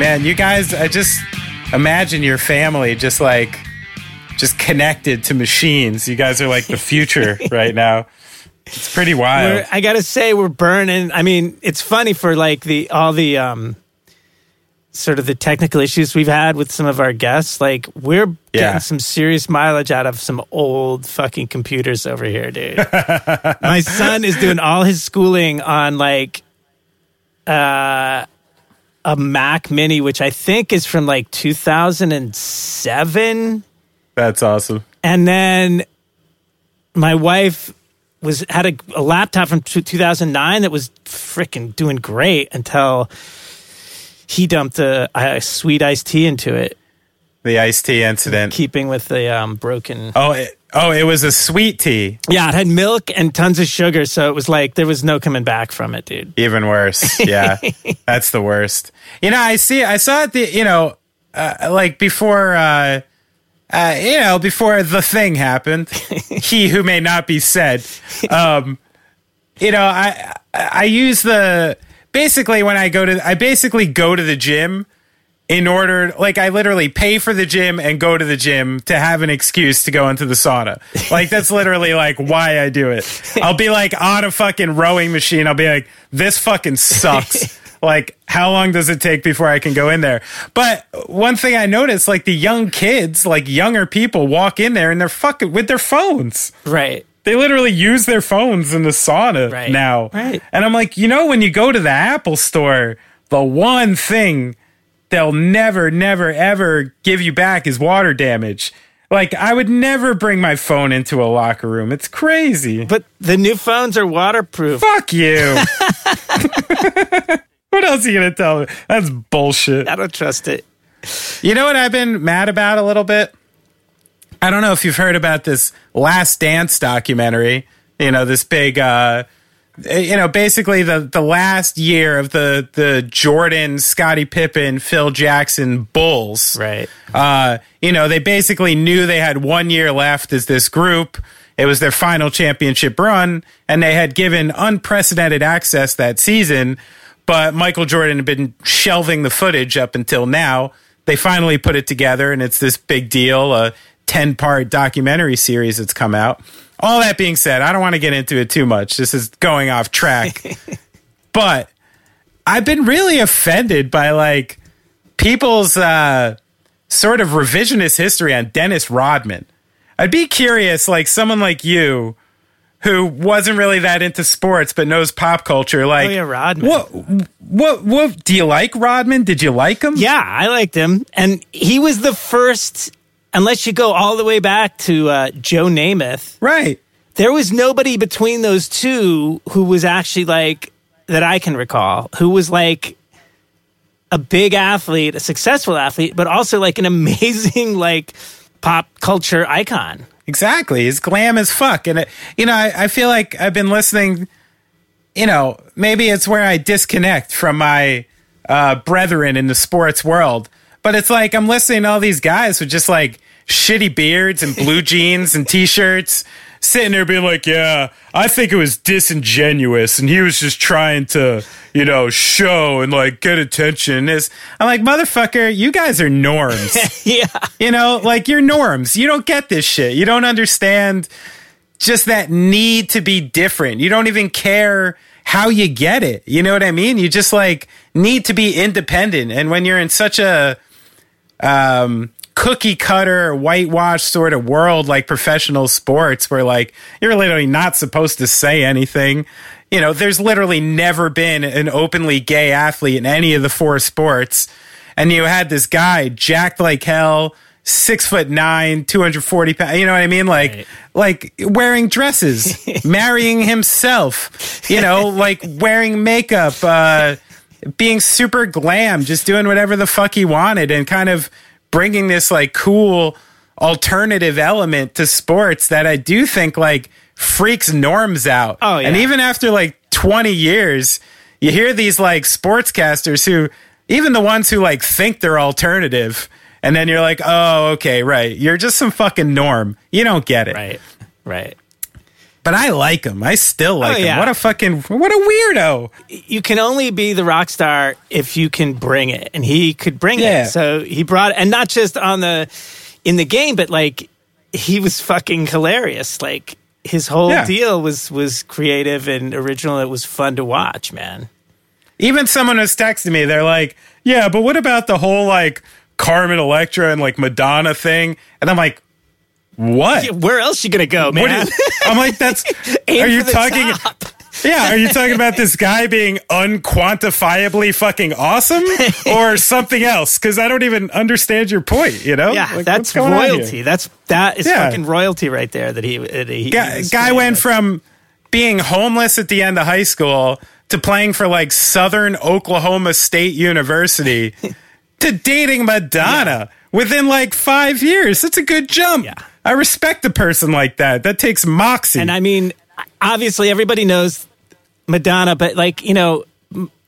Man, you guys, I just imagine your family just like just connected to machines. You guys are like the future right now. It's pretty wild. We're, I gotta say, we're burning. I mean, it's funny for like the all the um, sort of the technical issues we've had with some of our guests. Like, we're getting some serious mileage out of some old fucking computers over here, dude. My son is doing all his schooling on like uh, a Mac Mini, which I think is from like 2007 That's awesome. and then my wife was had a, a laptop from 2009 that was freaking doing great until he dumped a, a sweet iced tea into it, The iced tea incident. keeping with the um, broken. Oh, it, oh, it was a sweet tea. Yeah, it had milk and tons of sugar, so it was like there was no coming back from it, dude. Even worse. Yeah. That's the worst. You know, I see, I saw it, the, you know, uh, like before, uh, uh, you know, before the thing happened, he who may not be said, um, you know, I, I I use the, basically when I go to, I basically go to the gym in order, like I literally pay for the gym and go to the gym to have an excuse to go into the sauna. Like that's literally like why I do it. I'll be like on a fucking rowing machine. I'll be like, this fucking sucks. like how long does it take before I can go in there? But one thing I noticed, like the young kids, like younger people walk in there and they're fucking with their phones. Right. They literally use their phones in the sauna Right. now. Right. And I'm like, you know, when you go to the Apple store, the one thing they'll never, never, ever give you back is water damage. Like, I would never bring my phone into a locker room. It's crazy. But the new phones are waterproof. Fuck you. what else are you going to tell me? That's bullshit. I don't trust it. You know what I've been mad about a little bit? I don't know if you've heard about this Last Dance documentary. You know, this big uh you know, basically the the last year of the the Jordan, Scottie Pippen, Phil Jackson Bulls. Right. Uh, you know, they basically knew they had one year left as this group. It was their final championship run, and they had given unprecedented access that season. But Michael Jordan had been shelving the footage up until now. They finally put it together, and it's this big deal a 10 part documentary series that's come out. All that being said, I don't want to get into it too much. This is going off track. but I've been really offended by like people's uh, sort of revisionist history on Dennis Rodman. I'd be curious, like someone like you, who wasn't really that into sports but knows pop culture. Like, Oh, yeah, Rodman. What, what, what? Do you like Rodman? Did you like him? Yeah, I liked him, and he was the first. Unless you go all the way back to uh, Joe Namath, Right. there was nobody between those two who was actually like that I can recall who was like a big athlete, a successful athlete, but also like an amazing like pop culture icon. Exactly. He's glam as fuck. And, it, you know, I, I feel like I've been listening, you know, maybe it's where I disconnect from my uh, brethren in the sports world. But it's like I'm listening to all these guys with just like shitty beards and blue jeans and t shirts sitting there being like, yeah, I think it was disingenuous and he was just trying to, you know, show and like get attention. Is I'm like, motherfucker, you guys are norms. yeah. you know, like you're norms. You don't get this shit. You don't understand just that need to be different. You don't even care how you get it. You know what I mean? You just like need to be independent. And when you're in such a um, cookie cutter, whitewash sort of world like professional sports, where like you're literally not supposed to say anything. You know, there's literally never been an openly gay athlete in any of the four sports. And you had this guy jacked like hell, six foot nine, 240 pounds. You know what I mean? Like, Right. like wearing dresses, marrying himself, you know, like wearing makeup, uh, being super glam, just doing whatever the fuck he wanted and kind of bringing this like cool alternative element to sports that I do think like freaks norms out. Oh, yeah. And even after like 20 years, you hear these like sportscasters who, even the ones who like think they're alternative, and then you're like, oh, okay, right. You're just some fucking norm. You don't get it. Right. Right. But I like him. I still oh, like Oh, him. What a fucking, what a weirdo. you can only be the rock star if you can bring it and he could bring Yeah. it so he brought and not just on the in the game but like he was fucking hilarious like his whole Yeah. deal was was creative and original it was fun to watch man Even someone was texting me. They're like, yeah, but what about the whole like Carmen Electra and like Madonna thing? And I'm like, what? where else you gonna go man is- I'm like, that's. Are you talking? top. Yeah, are you talking about this guy being unquantifiably fucking awesome or something else? Because I don't even understand your point. You know? yeah Like, that's going on here? royalty that's that is Yeah. fucking royalty right there that he, that he Guy, guy went with. from being homeless at the end of high school to playing for like Southern Oklahoma State University to dating Madonna within like five years. That's a good jump. Yeah. I respect a person like that. That takes moxie. And I mean, obviously, everybody knows Madonna, but like you know,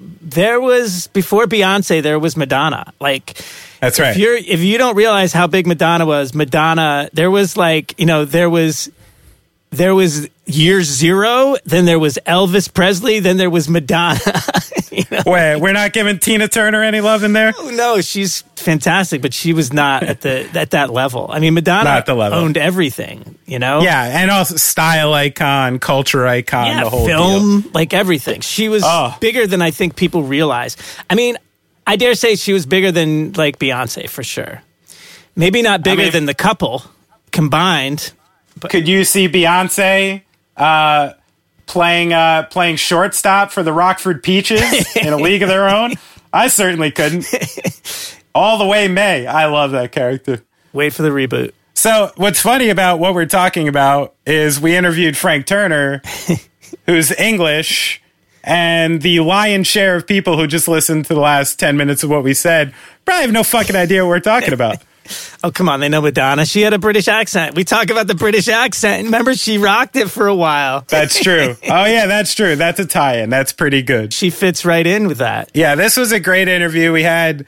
there was before Beyonce, there was Madonna. Like That's right. If you're if you don't realize how big Madonna was, Madonna, there was like you know there was there was year zero, then there was Elvis Presley, then there was Madonna. you know? Wait, we're not giving Tina Turner any love in there? No, she's fantastic, but she was not at the at that level. I mean, Madonna Not the level. owned everything. You know, Yeah, and also style icon, culture icon, yeah, the whole film, deal. like everything. She was Oh. bigger than I think people realize. I mean, I dare say she was bigger than like Beyonce for sure. Maybe not bigger mean- than the couple combined. Could you see Beyonce uh, playing uh, playing shortstop for the Rockford Peaches in a league of their own? I certainly couldn't. All the way May. I love that character. Wait for the reboot. So, what's funny about what we're talking about is we interviewed Frank Turner, who's English, and the lion's share of people who just listened to the last 10 minutes of what we said probably have no fucking idea what we're talking about. Oh come on, they know Madonna. She had a British accent. We talk about the British accent. Remember, she rocked it for a while. That's true. Oh, yeah, that's true. That's a tie in. That's pretty good. She fits right in with that. Yeah, this was a great interview. We had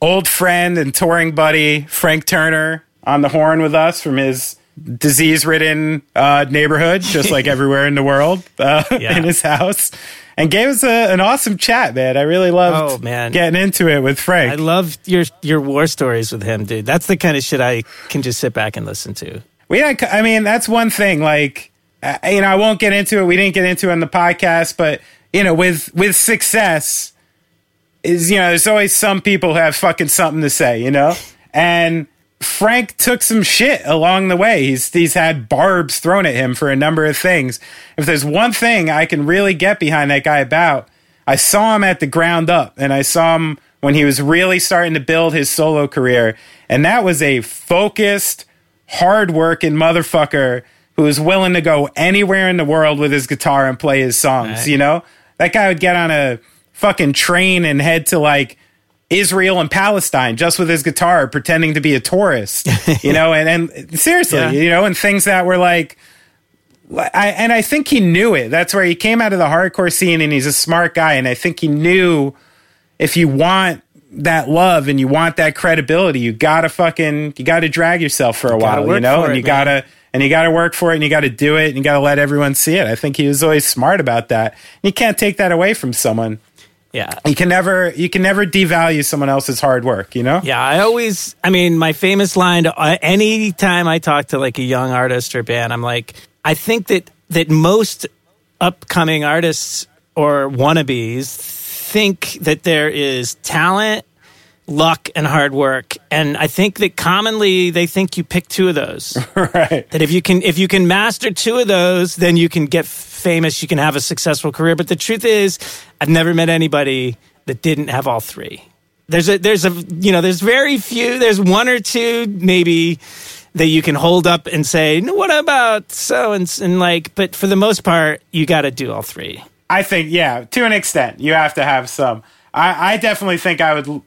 old friend and touring buddy Frank Turner on the horn with us from his disease ridden uh, neighborhood, just like everywhere in the world, uh, Yeah. in his house, and gave us a, an awesome chat, man. I really loved Oh, man. getting into it with Frank. I love your your war stories with him, dude. That's the kind of shit I can just sit back and listen to. We, I mean, that's one thing. Like, uh, you know, I won't get into it. We didn't get into it on the podcast, but you know, with with success, is you know, there's always some people who have fucking something to say, you know, and. Frank took some shit along the way. He's he's had barbs thrown at him for a number of things. If there's one thing I can really get behind that guy about, I saw him at the ground up and I saw him when he was really starting to build his solo career. And that was a focused, hardworking motherfucker who was willing to go anywhere in the world with his guitar and play his songs. Right. You know, that guy would get on a fucking train and head to like Israel and Palestine just with his guitar, pretending to be a tourist. You know, and and seriously, Yeah. you know, and things that were like. I, and I think he knew it. That's where he came out of the hardcore scene, and he's a smart guy. And I think he knew if you want that love and you want that credibility, you gotta fucking you gotta drag yourself for a gotta while, you know, and it, you man. gotta and you got to work for it and you got to do it and you got to let everyone see it. I think he was always smart about that. And You can't take that away from someone. Yeah. You can never you can never devalue someone else's hard work, you know? Yeah, I always, I mean, my famous line to uh, any time I talk to like a young artist or band, I'm like, I think that that most upcoming artists or wannabes think that there is talent, luck, and hard work, and I think that commonly they think you pick two of those. right. that if you can if you can master two of those, then you can get famous, you can have a successful career. But the truth is, I've never met anybody that didn't have all three. There's a there's a you know there's very few. There's one or two maybe that you can hold up and say, "No, what about so and, and like. But for the most part, you got to do all three. I think yeah, to an extent, you have to have some. I, I definitely think I would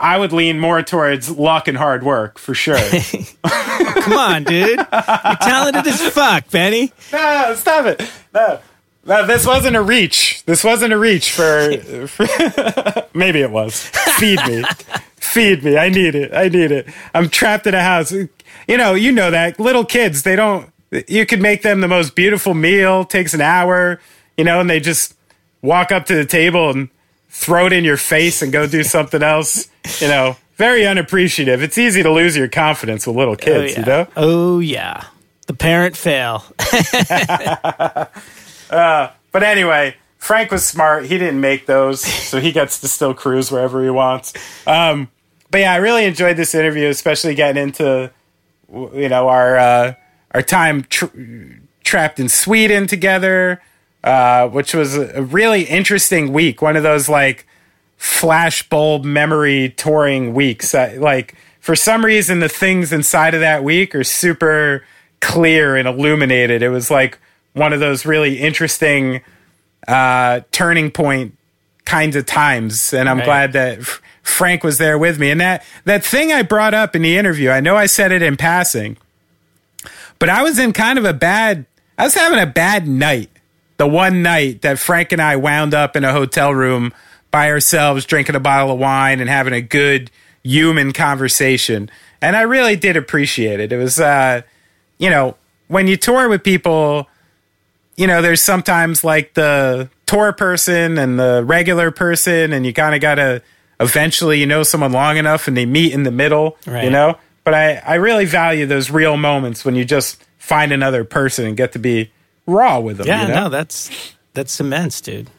I would lean more towards luck and hard work for sure. Come on, dude, you're talented as fuck, Benny. no, stop it. No. No, this wasn't a reach. This wasn't a reach for, for maybe it was. Feed me. Feed me. I need it. I need it. I'm trapped in a house. You know, you know that little kids, they don't you could make them the most beautiful meal, takes an hour, you know, and they just walk up to the table and throw it in your face and go do something else, you know. Very unappreciative. It's easy to lose your confidence with little Oh kids, yeah. you know? Oh yeah. The parent fail. But anyway, Frank was smart. He didn't make those, so he gets to still cruise wherever he wants. Um, but yeah, I really enjoyed this interview, especially getting into you know our uh, our time tr- trapped in Sweden together, uh, which was a really interesting week. One of those like flashbulb memory touring weeks. Uh, like for some reason, the things inside of that week are super clear and illuminated. It was like one of those really interesting uh, turning point kinds of times, and I'm Right. glad that F- Frank was there with me. And that that thing I brought up in the interview, I know I said it in passing, but I was in kind of a bad. I was having a bad night. The one night that Frank and I wound up in a hotel room by ourselves, drinking a bottle of wine and having a good human conversation, and I really did appreciate it. It was, uh, you know, when you tour with people you know, there's sometimes like the tour person and the regular person, and you kind of got to eventually, you know, someone long enough and they meet in the middle, Right. you know? But I, I really value those real moments when you just find another person and get to be raw with them. Yeah, you know? no, that's that's immense, dude.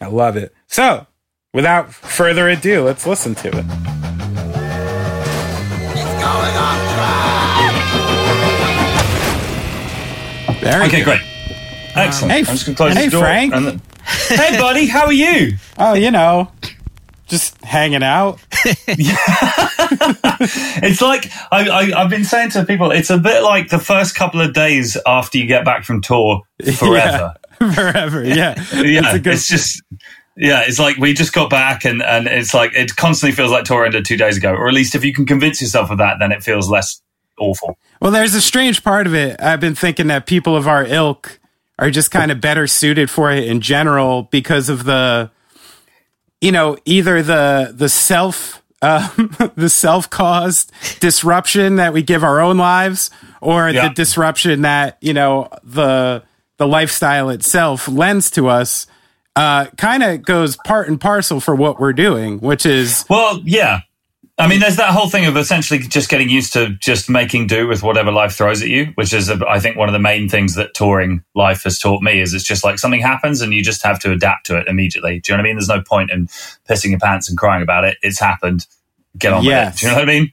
I love it. So, without further ado, let's listen to it. Very Okay, good. great. Excellent. Hey, I'm just going to close hey, the door. Frank. and then- hey, buddy, how are you? Oh, you know, just hanging out. It's like I, I, I've been saying to people, it's a bit like the first couple of days after you get back from tour forever. Forever, yeah. yeah, It's good- it's just yeah, it's like we just got back and and it's like it constantly feels like tour ended two days ago, or at least if you can convince yourself of that, then it feels less awful. Well, there's a strange part of it. I've been thinking that people of our ilk are just kind of better suited for it in general because of the, you know, either the the self um, the self caused disruption that we give our own lives, or Yeah. the disruption that you know the the lifestyle itself lends to us. Uh, kind of goes part and parcel for what we're doing, which is Well, yeah. I mean, there's that whole thing of essentially just getting used to just making do with whatever life throws at you, which is, I think, one of the main things that touring life has taught me. Is it's just like something happens and you just have to adapt to it immediately. Do you know what I mean? There's no point in pissing your pants and crying about it. It's happened. Get on Yes. with it. Do you know what I mean?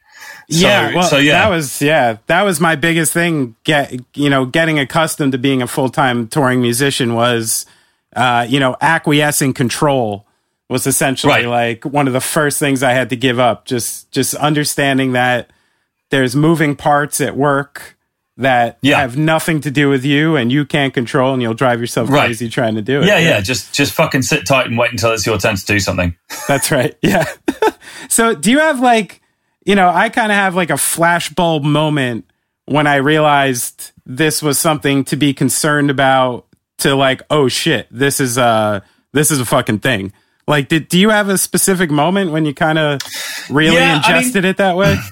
So- yeah, well, so yeah. that was yeah, that was my biggest thing. Get you know, getting accustomed to being a full time touring musician was, uh, you know, acquiescing control was essentially Right. like one of the first things I had to give up. Just just understanding that there's moving parts at work that Yeah. have nothing to do with you and you can't control, and you'll drive yourself Right. crazy trying to do it. yeah, yeah. Just, just fucking sit tight and wait until it's your turn to do something. That's right. Yeah. so, do you have like, you know, I kind of have like a flashbulb moment when I realized this was something to be concerned about to like, oh shit, this is a this is a fucking thing. Like did do you have a specific moment when you kind of really Yeah, I mean- ingested it that way?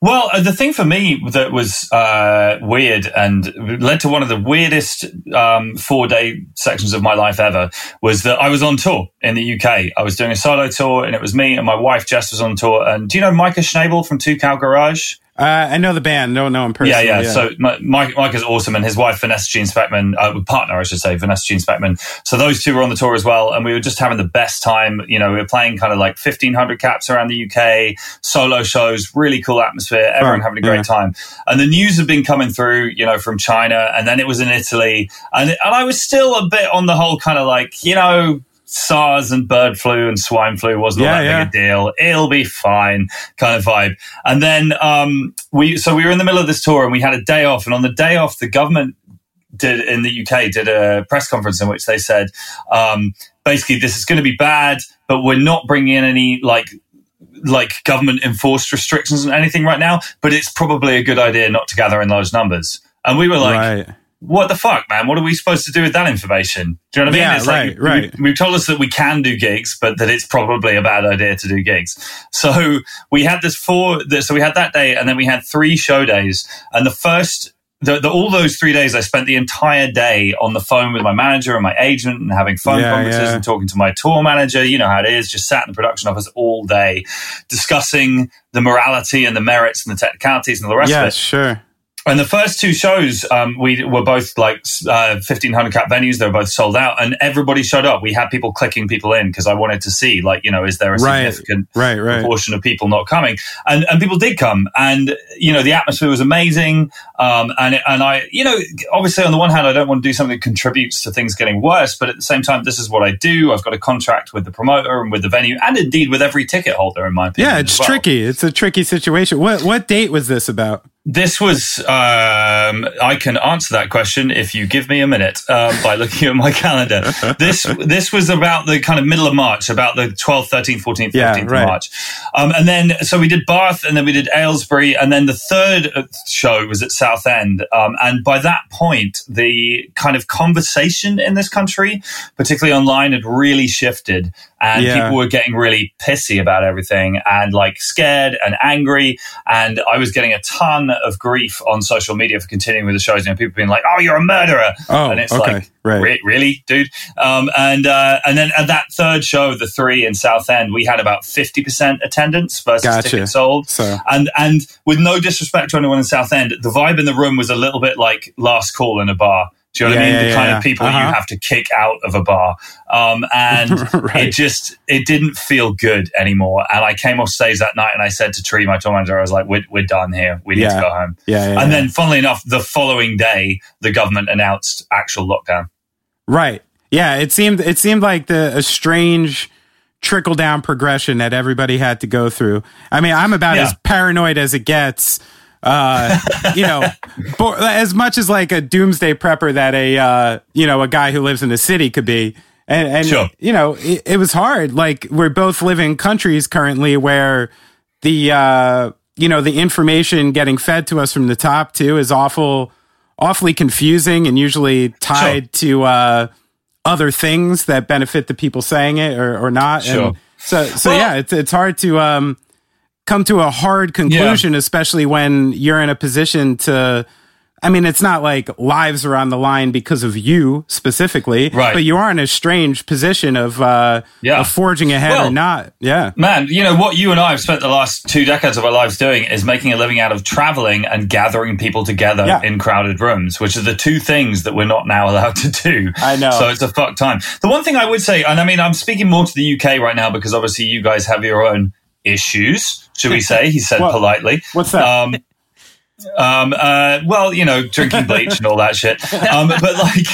Well, uh, the thing for me that was uh, weird and led to one of the weirdest um, four day sections of my life ever was that I was on tour in the UK. I was doing a solo tour, and it was me and my wife Jess was on tour. And do you know Micah Schnabel from Two Cow Garage? Uh, I know the band. Don't know him personally. Yeah, yeah. So Mike, Mike is awesome, and his wife Vanessa Jean Speckman, uh, partner, I should say, Vanessa Jean Speckman. So those two were on the tour as well, and we were just having the best time. You know, we were playing kind of like fifteen hundred caps around the UK, solo shows, really cool atmosphere, everyone right. having a great yeah. time. And the news had been coming through, you know, from China, and then it was in Italy, and and I was still a bit on the whole kind of like, you know SARS and bird flu and swine flu wasn't yeah, all that yeah. big a deal. It'll be fine kind of vibe. And then um, we, so we were in the middle of this tour and we had a day off. And on the day off, the government did in the UK did a press conference in which they said, um, basically, this is going to be bad, but we're not bringing in any like like government enforced restrictions and anything right now. But it's probably a good idea not to gather in large numbers. And we were like. Right what the fuck, man? What are we supposed to do with that information? Do you know what I mean? Yeah, it's right, like, right. We, have told us that we can do gigs, but that it's probably a bad idea to do gigs. So we had this four, so we had that day and then we had three show days. And the first, the, the, all those three days, I spent the entire day on the phone with my manager and my agent and having phone yeah, conferences yeah. and talking to my tour manager. You know how it is, just sat in the production office all day discussing the morality and the merits and the technicalities and all the rest yeah, of it. sure and the first two shows, um, we were both like uh, 1500 cap venues. They were both sold out and everybody showed up. We had people clicking people in because I wanted to see, like, you know, is there a significant right, right, right. proportion of people not coming? And, and people did come. And, you know, the atmosphere was amazing. Um, and, and I, you know, obviously on the one hand, I don't want to do something that contributes to things getting worse. But at the same time, this is what I do. I've got a contract with the promoter and with the venue and indeed with every ticket holder, in my opinion. Yeah, it's well. tricky. It's a tricky situation. What, what date was this about? This was, um, I can answer that question if you give me a minute um, by looking at my calendar. This this was about the kind of middle of March, about the 12th, 13th, 14th, 15th yeah, right. of March. Um, and then, so we did Bath and then we did Aylesbury. And then the third uh, show was at Southend. Um, and by that point, the kind of conversation in this country, particularly online, had really shifted and yeah. people were getting really pissy about everything and like scared and angry. And I was getting a ton of grief on social media for continuing with the shows. You know, people being like, "Oh, you're a murderer," oh, and it's okay. like, right. Re- "Really, dude?" Um, and uh, and then at that third show, the three in Southend, we had about fifty percent attendance versus gotcha. tickets sold. So. And and with no disrespect to anyone in Southend, the vibe in the room was a little bit like last call in a bar do you know yeah, what I mean? Yeah, the kind yeah. of people uh-huh. you have to kick out of a bar. Um, and right. it just, it didn't feel good anymore. And I came off stage that night and I said to Tree, my tour manager, I was like, we're, we're done here. We need to go home. Yeah, and then funnily enough, the following day, the government announced actual lockdown. Right. Yeah. It seemed, it seemed like the, a strange, trickle down progression that everybody had to go through. I mean, I'm about as paranoid as it gets uh, you know, as much as like a doomsday prepper that a uh, you know a guy who lives in the city could be. And, and sure. you know, it, it, was hard. Like we're both living countries currently where the uh, you know the information getting fed to us from the top too is awful, awfully confusing and usually tied sure. to uh, other things that benefit the people saying it or, or not. Sure. And so so well, yeah, it's it's hard to um come to a hard conclusion, yeah. especially when you're in a position to. I mean, it's not like lives are on the line because of you specifically, right. but you are in a strange position of, uh, yeah. of forging ahead well, or not. Yeah. Man, you know, what you and I have spent the last two decades of our lives doing is making a living out of traveling and gathering people together yeah. in crowded rooms, which are the two things that we're not now allowed to do. I know. So it's a fuck time. The one thing I would say, and I mean, I'm speaking more to the UK right now because obviously you guys have your own issues, should we say? He said what, politely. What's that? Um, um, uh, well, you know, drinking bleach and all that shit. Um, but like,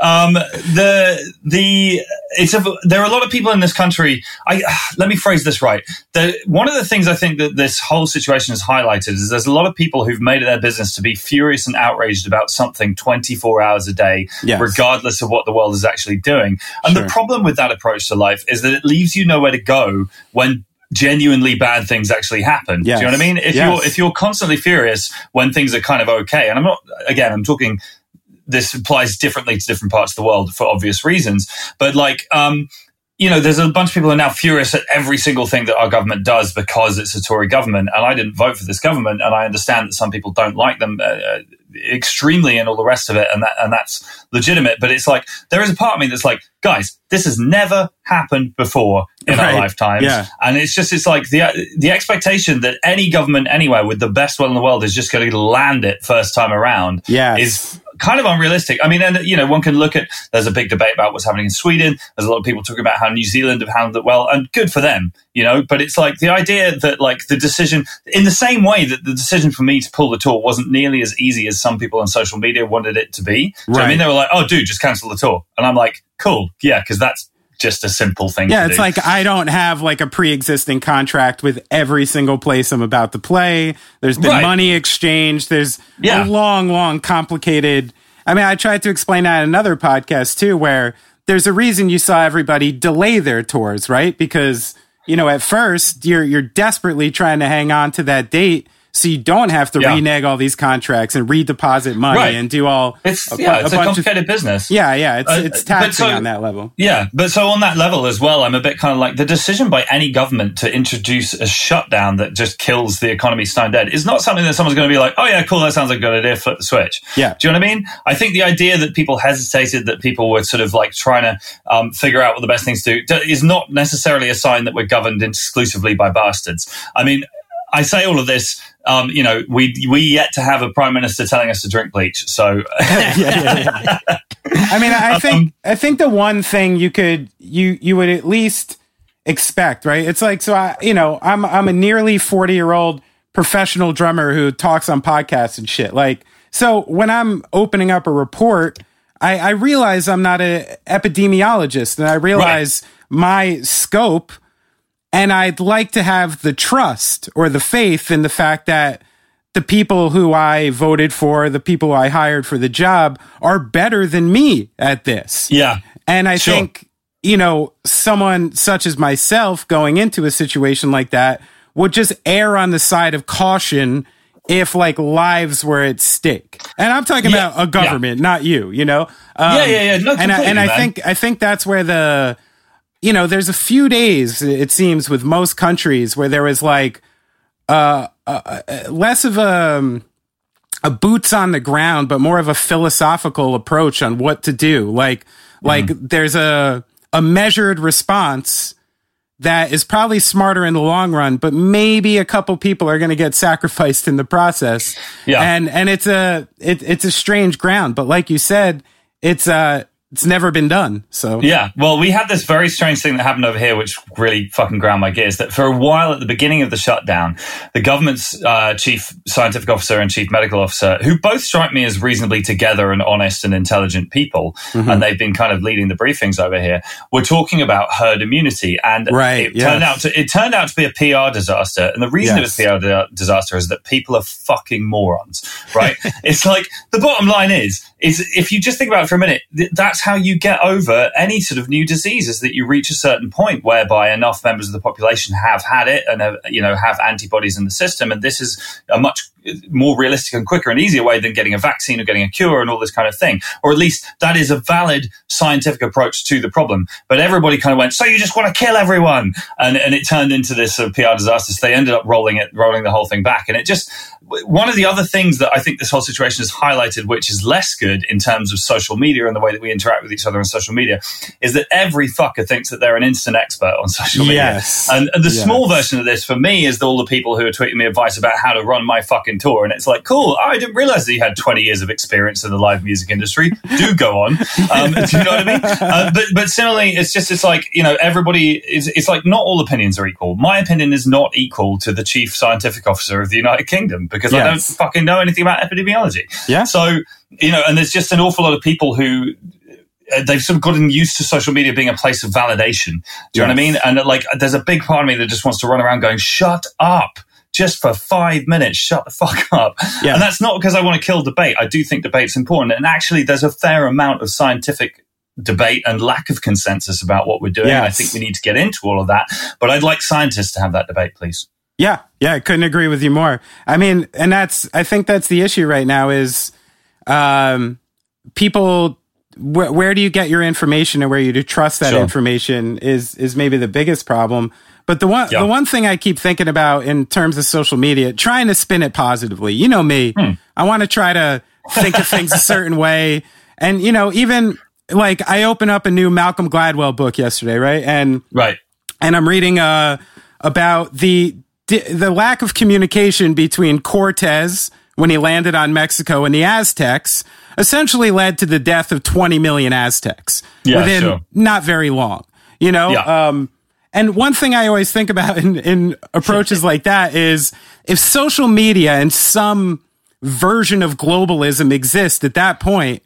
um, the the it's a, there are a lot of people in this country. I let me phrase this right. The, one of the things I think that this whole situation has highlighted is there's a lot of people who've made it their business to be furious and outraged about something 24 hours a day, yes. regardless of what the world is actually doing. And sure. the problem with that approach to life is that it leaves you nowhere to go when genuinely bad things actually happen. Yes. Do you know what I mean? If yes. you're if you're constantly furious when things are kind of okay, and I'm not again, I'm talking this applies differently to different parts of the world for obvious reasons, but like um you know, there's a bunch of people who are now furious at every single thing that our government does because it's a Tory government. And I didn't vote for this government. And I understand that some people don't like them uh, extremely and all the rest of it. And that, and that's legitimate. But it's like, there is a part of me that's like, guys, this has never happened before in Right. our lifetimes. Yeah. And it's just, it's like the, the expectation that any government anywhere with the best will in the world is just going to land it first time around Yes. is kind of unrealistic. I mean, and you know, one can look at. There's a big debate about what's happening in Sweden. There's a lot of people talking about how New Zealand have handled it well, and good for them, you know. But it's like the idea that like the decision, in the same way that the decision for me to pull the tour wasn't nearly as easy as some people on social media wanted it to be. Know what I mean, they were like, "Oh, dude, just cancel the tour," and I'm like, "Cool, yeah," because that's just a simple thing. Yeah, it's do. like I don't have like a pre-existing contract with every single place I'm about to play. There's been Right. money exchange. There's Yeah. a long, long, complicated. I mean, I tried to explain that in another podcast too, where there's a reason you saw everybody delay their tours, right? Because you know, at first you're you're desperately trying to hang on to that date. So you don't have to Yeah. renege all these contracts and redeposit money Right. and do all. it's a yeah, it's a, of- complicated business. yeah, yeah, it's Uh, it's taxing so- on that level. Yeah, but so on that level as well, I'm a bit kind of like the decision by any government to introduce a shutdown that just kills the economy stone dead is not something that someone's going to be like, oh yeah, cool, that sounds like a good idea, flip the switch. Yeah. Do you know what I mean? I think the idea that people hesitated, that people were sort of like trying to um, figure out what the best things to do, is not necessarily a sign that we're governed exclusively by bastards. I mean, I say all of this. Um, you know, we we yet to have a prime minister telling us to drink bleach. So I mean, I think I think the one thing you could you you would at least expect, right? It's like so I you know, I'm I'm a nearly 40-year-old professional drummer who talks on podcasts and shit. Like so when I'm opening up a report, I, I realize I'm not an epidemiologist and I realize my scope and I'd like to have the trust or the faith in the fact that the people who I voted for, the people I hired for the job are better than me at this. yeah, And I Sure. think, you know, someone such as myself going into a situation like that would just err on the side of caution if like lives were at stake. And I'm talking Yeah. about a government, not you, you know? Um, Yeah, yeah, yeah. No, and I, and I think, I think that's where the, you know, there's a few days, it seems, with most countries where there was like, uh, uh, uh, less of a, a boots on the ground, but more of a philosophical approach on what to do. Like, like there's a, a measured response that is probably smarter in the long run, but maybe a couple people are going to get sacrificed in the process. Yeah. And, and it's a, it, it's a strange ground, but like you said, it's, uh, it's never been done. So Yeah, well, we had this very strange thing that happened over here, which really fucking ground my gears. That for a while at the beginning of the shutdown, the government's uh, chief scientific officer and chief medical officer, who both strike me as reasonably together and honest and intelligent people, Mm-hmm. and they've been kind of leading the briefings over here, were talking about herd immunity, and Right, it turned out to it turned out to be a PR disaster. And the reason Yes. it was a PR di- disaster is that people are fucking morons, right? it's like the bottom line is is if you just think about it for a minute, th- that's how you get over any sort of new disease is that you reach a certain point whereby enough members of the population have had it and have, you know have antibodies in the system, and this is a much more realistic and quicker and easier way than getting a vaccine or getting a cure and all this kind of thing, or at least that is a valid scientific approach to the problem. But everybody kind of went, so you just want to kill everyone, and and it turned into this uh, PR disaster. So they ended up rolling it, rolling the whole thing back, and it just one of the other things that I think this whole situation has highlighted, which is less good in terms of social media and the way that we interact with each other on social media, is that every fucker thinks that they're an instant expert on social media. Yes. And, and the Yes. small version of this for me is all the people who are tweeting me advice about how to run my fucking tour. And it's like, cool, I didn't realize that you had 20 years of experience in the live music industry. Do go on. Um, do you know what I mean? Uh, but, but similarly, it's just, it's like, you know, everybody is, it's like not all opinions are equal. My opinion is not equal to the chief scientific officer of the United Kingdom because I don't fucking know anything about epidemiology. Yeah. So, you know, and there's just an awful lot of people who uh, they've sort of gotten used to social media being a place of validation. Do you know what I mean? And like, there's a big part of me that just wants to run around going, shut up. Just for five minutes, shut the fuck up. Yeah. And that's not because I want to kill debate. I do think debate's important. And actually, there's a fair amount of scientific debate and lack of consensus about what we're doing. And I think we need to get into all of that. But I'd like scientists to have that debate, please. Yeah, yeah, I couldn't agree with you more. I mean, and that's I think that's the issue right now is um people wh- where do you get your information and where you do trust that Sure. information is is maybe the biggest problem. But the one Yeah. the one thing I keep thinking about in terms of social media, trying to spin it positively. You know me, Hmm. I want to try to think of things a certain way, and you know even like I open up a new Malcolm Gladwell book yesterday, right? And Right. and I'm reading uh, about the the lack of communication between Cortez when he landed on Mexico and the Aztecs essentially led to the death of 20 million Aztecs Yeah, within sure. not very long. You know, Yeah. um, and one thing I always think about in, in approaches like that is if social media and some version of globalism exist at that point,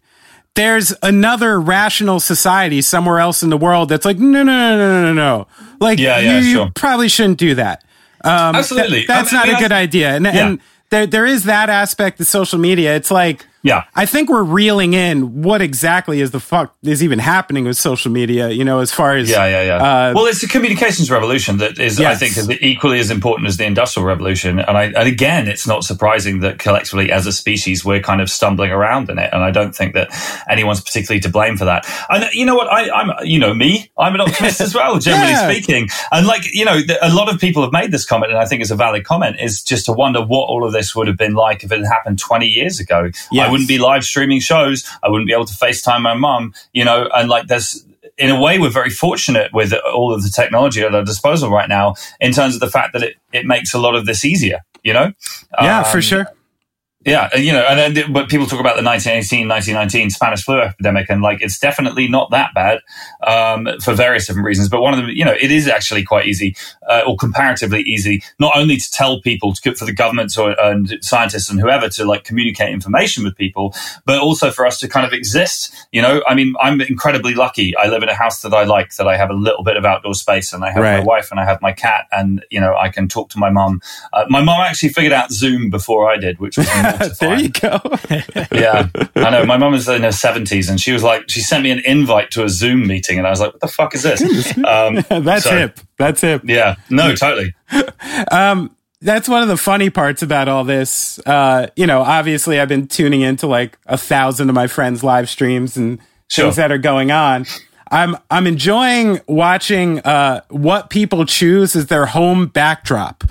there's another rational society somewhere else in the world that's like, no, no, no, no, no, no. Like, Yeah, yeah, you, you probably shouldn't do that. Um, Absolutely. th- that's I not mean, a I- good idea. And, and there, there is that aspect of social media. It's like, Yeah. I think we're reeling in what exactly is the fuck is even happening with social media, you know, as far as, Yeah, yeah, yeah. Uh, well, it's a communications revolution that is, I think, is equally as important as the industrial revolution. And I, and again, it's not surprising that collectively, as a species, we're kind of stumbling around in it. And I don't think that anyone's particularly to blame for that. And you know what? I, I'm, you know, me, I'm an optimist as well, generally Yeah. speaking. And like, you know, th- a lot of people have made this comment, and I think it's a valid comment, is just to wonder what all of this would have been like if it had happened 20 years ago. Yes. I wouldn't be live streaming shows. I wouldn't be able to FaceTime my mum, you know, and like there's, in a way, we're very fortunate with all of the technology at our disposal right now in terms of the fact that it, it makes a lot of this easier, you know? yeah, for Um, sure. Yeah, you know, and then but people talk about the 1918, 1919 Spanish flu epidemic, and like it's definitely not that bad um, for various different reasons. But one of them, you know, it is actually quite easy uh, or comparatively easy, not only to tell people to, for the governments or and scientists and whoever to like communicate information with people, but also for us to kind of exist. You know, I mean, I'm incredibly lucky. I live in a house that I like, that I have a little bit of outdoor space, and I have my wife and I have my cat, and you know, I can talk to my mum. Uh, my mum actually figured out Zoom before I did, which was there you go. yeah, I know. My mum is in her seventies, and she was like, she sent me an invite to a Zoom meeting, and I was like, "What the fuck is this?" Um, That's so- hip. That's hip. Yeah, no, totally. that's one of the funny parts about all this. Uh, you know, obviously, I've been tuning into like a thousand of my friends' live streams and Sure. things that are going on. I'm I'm enjoying watching uh, what people choose as their home backdrop.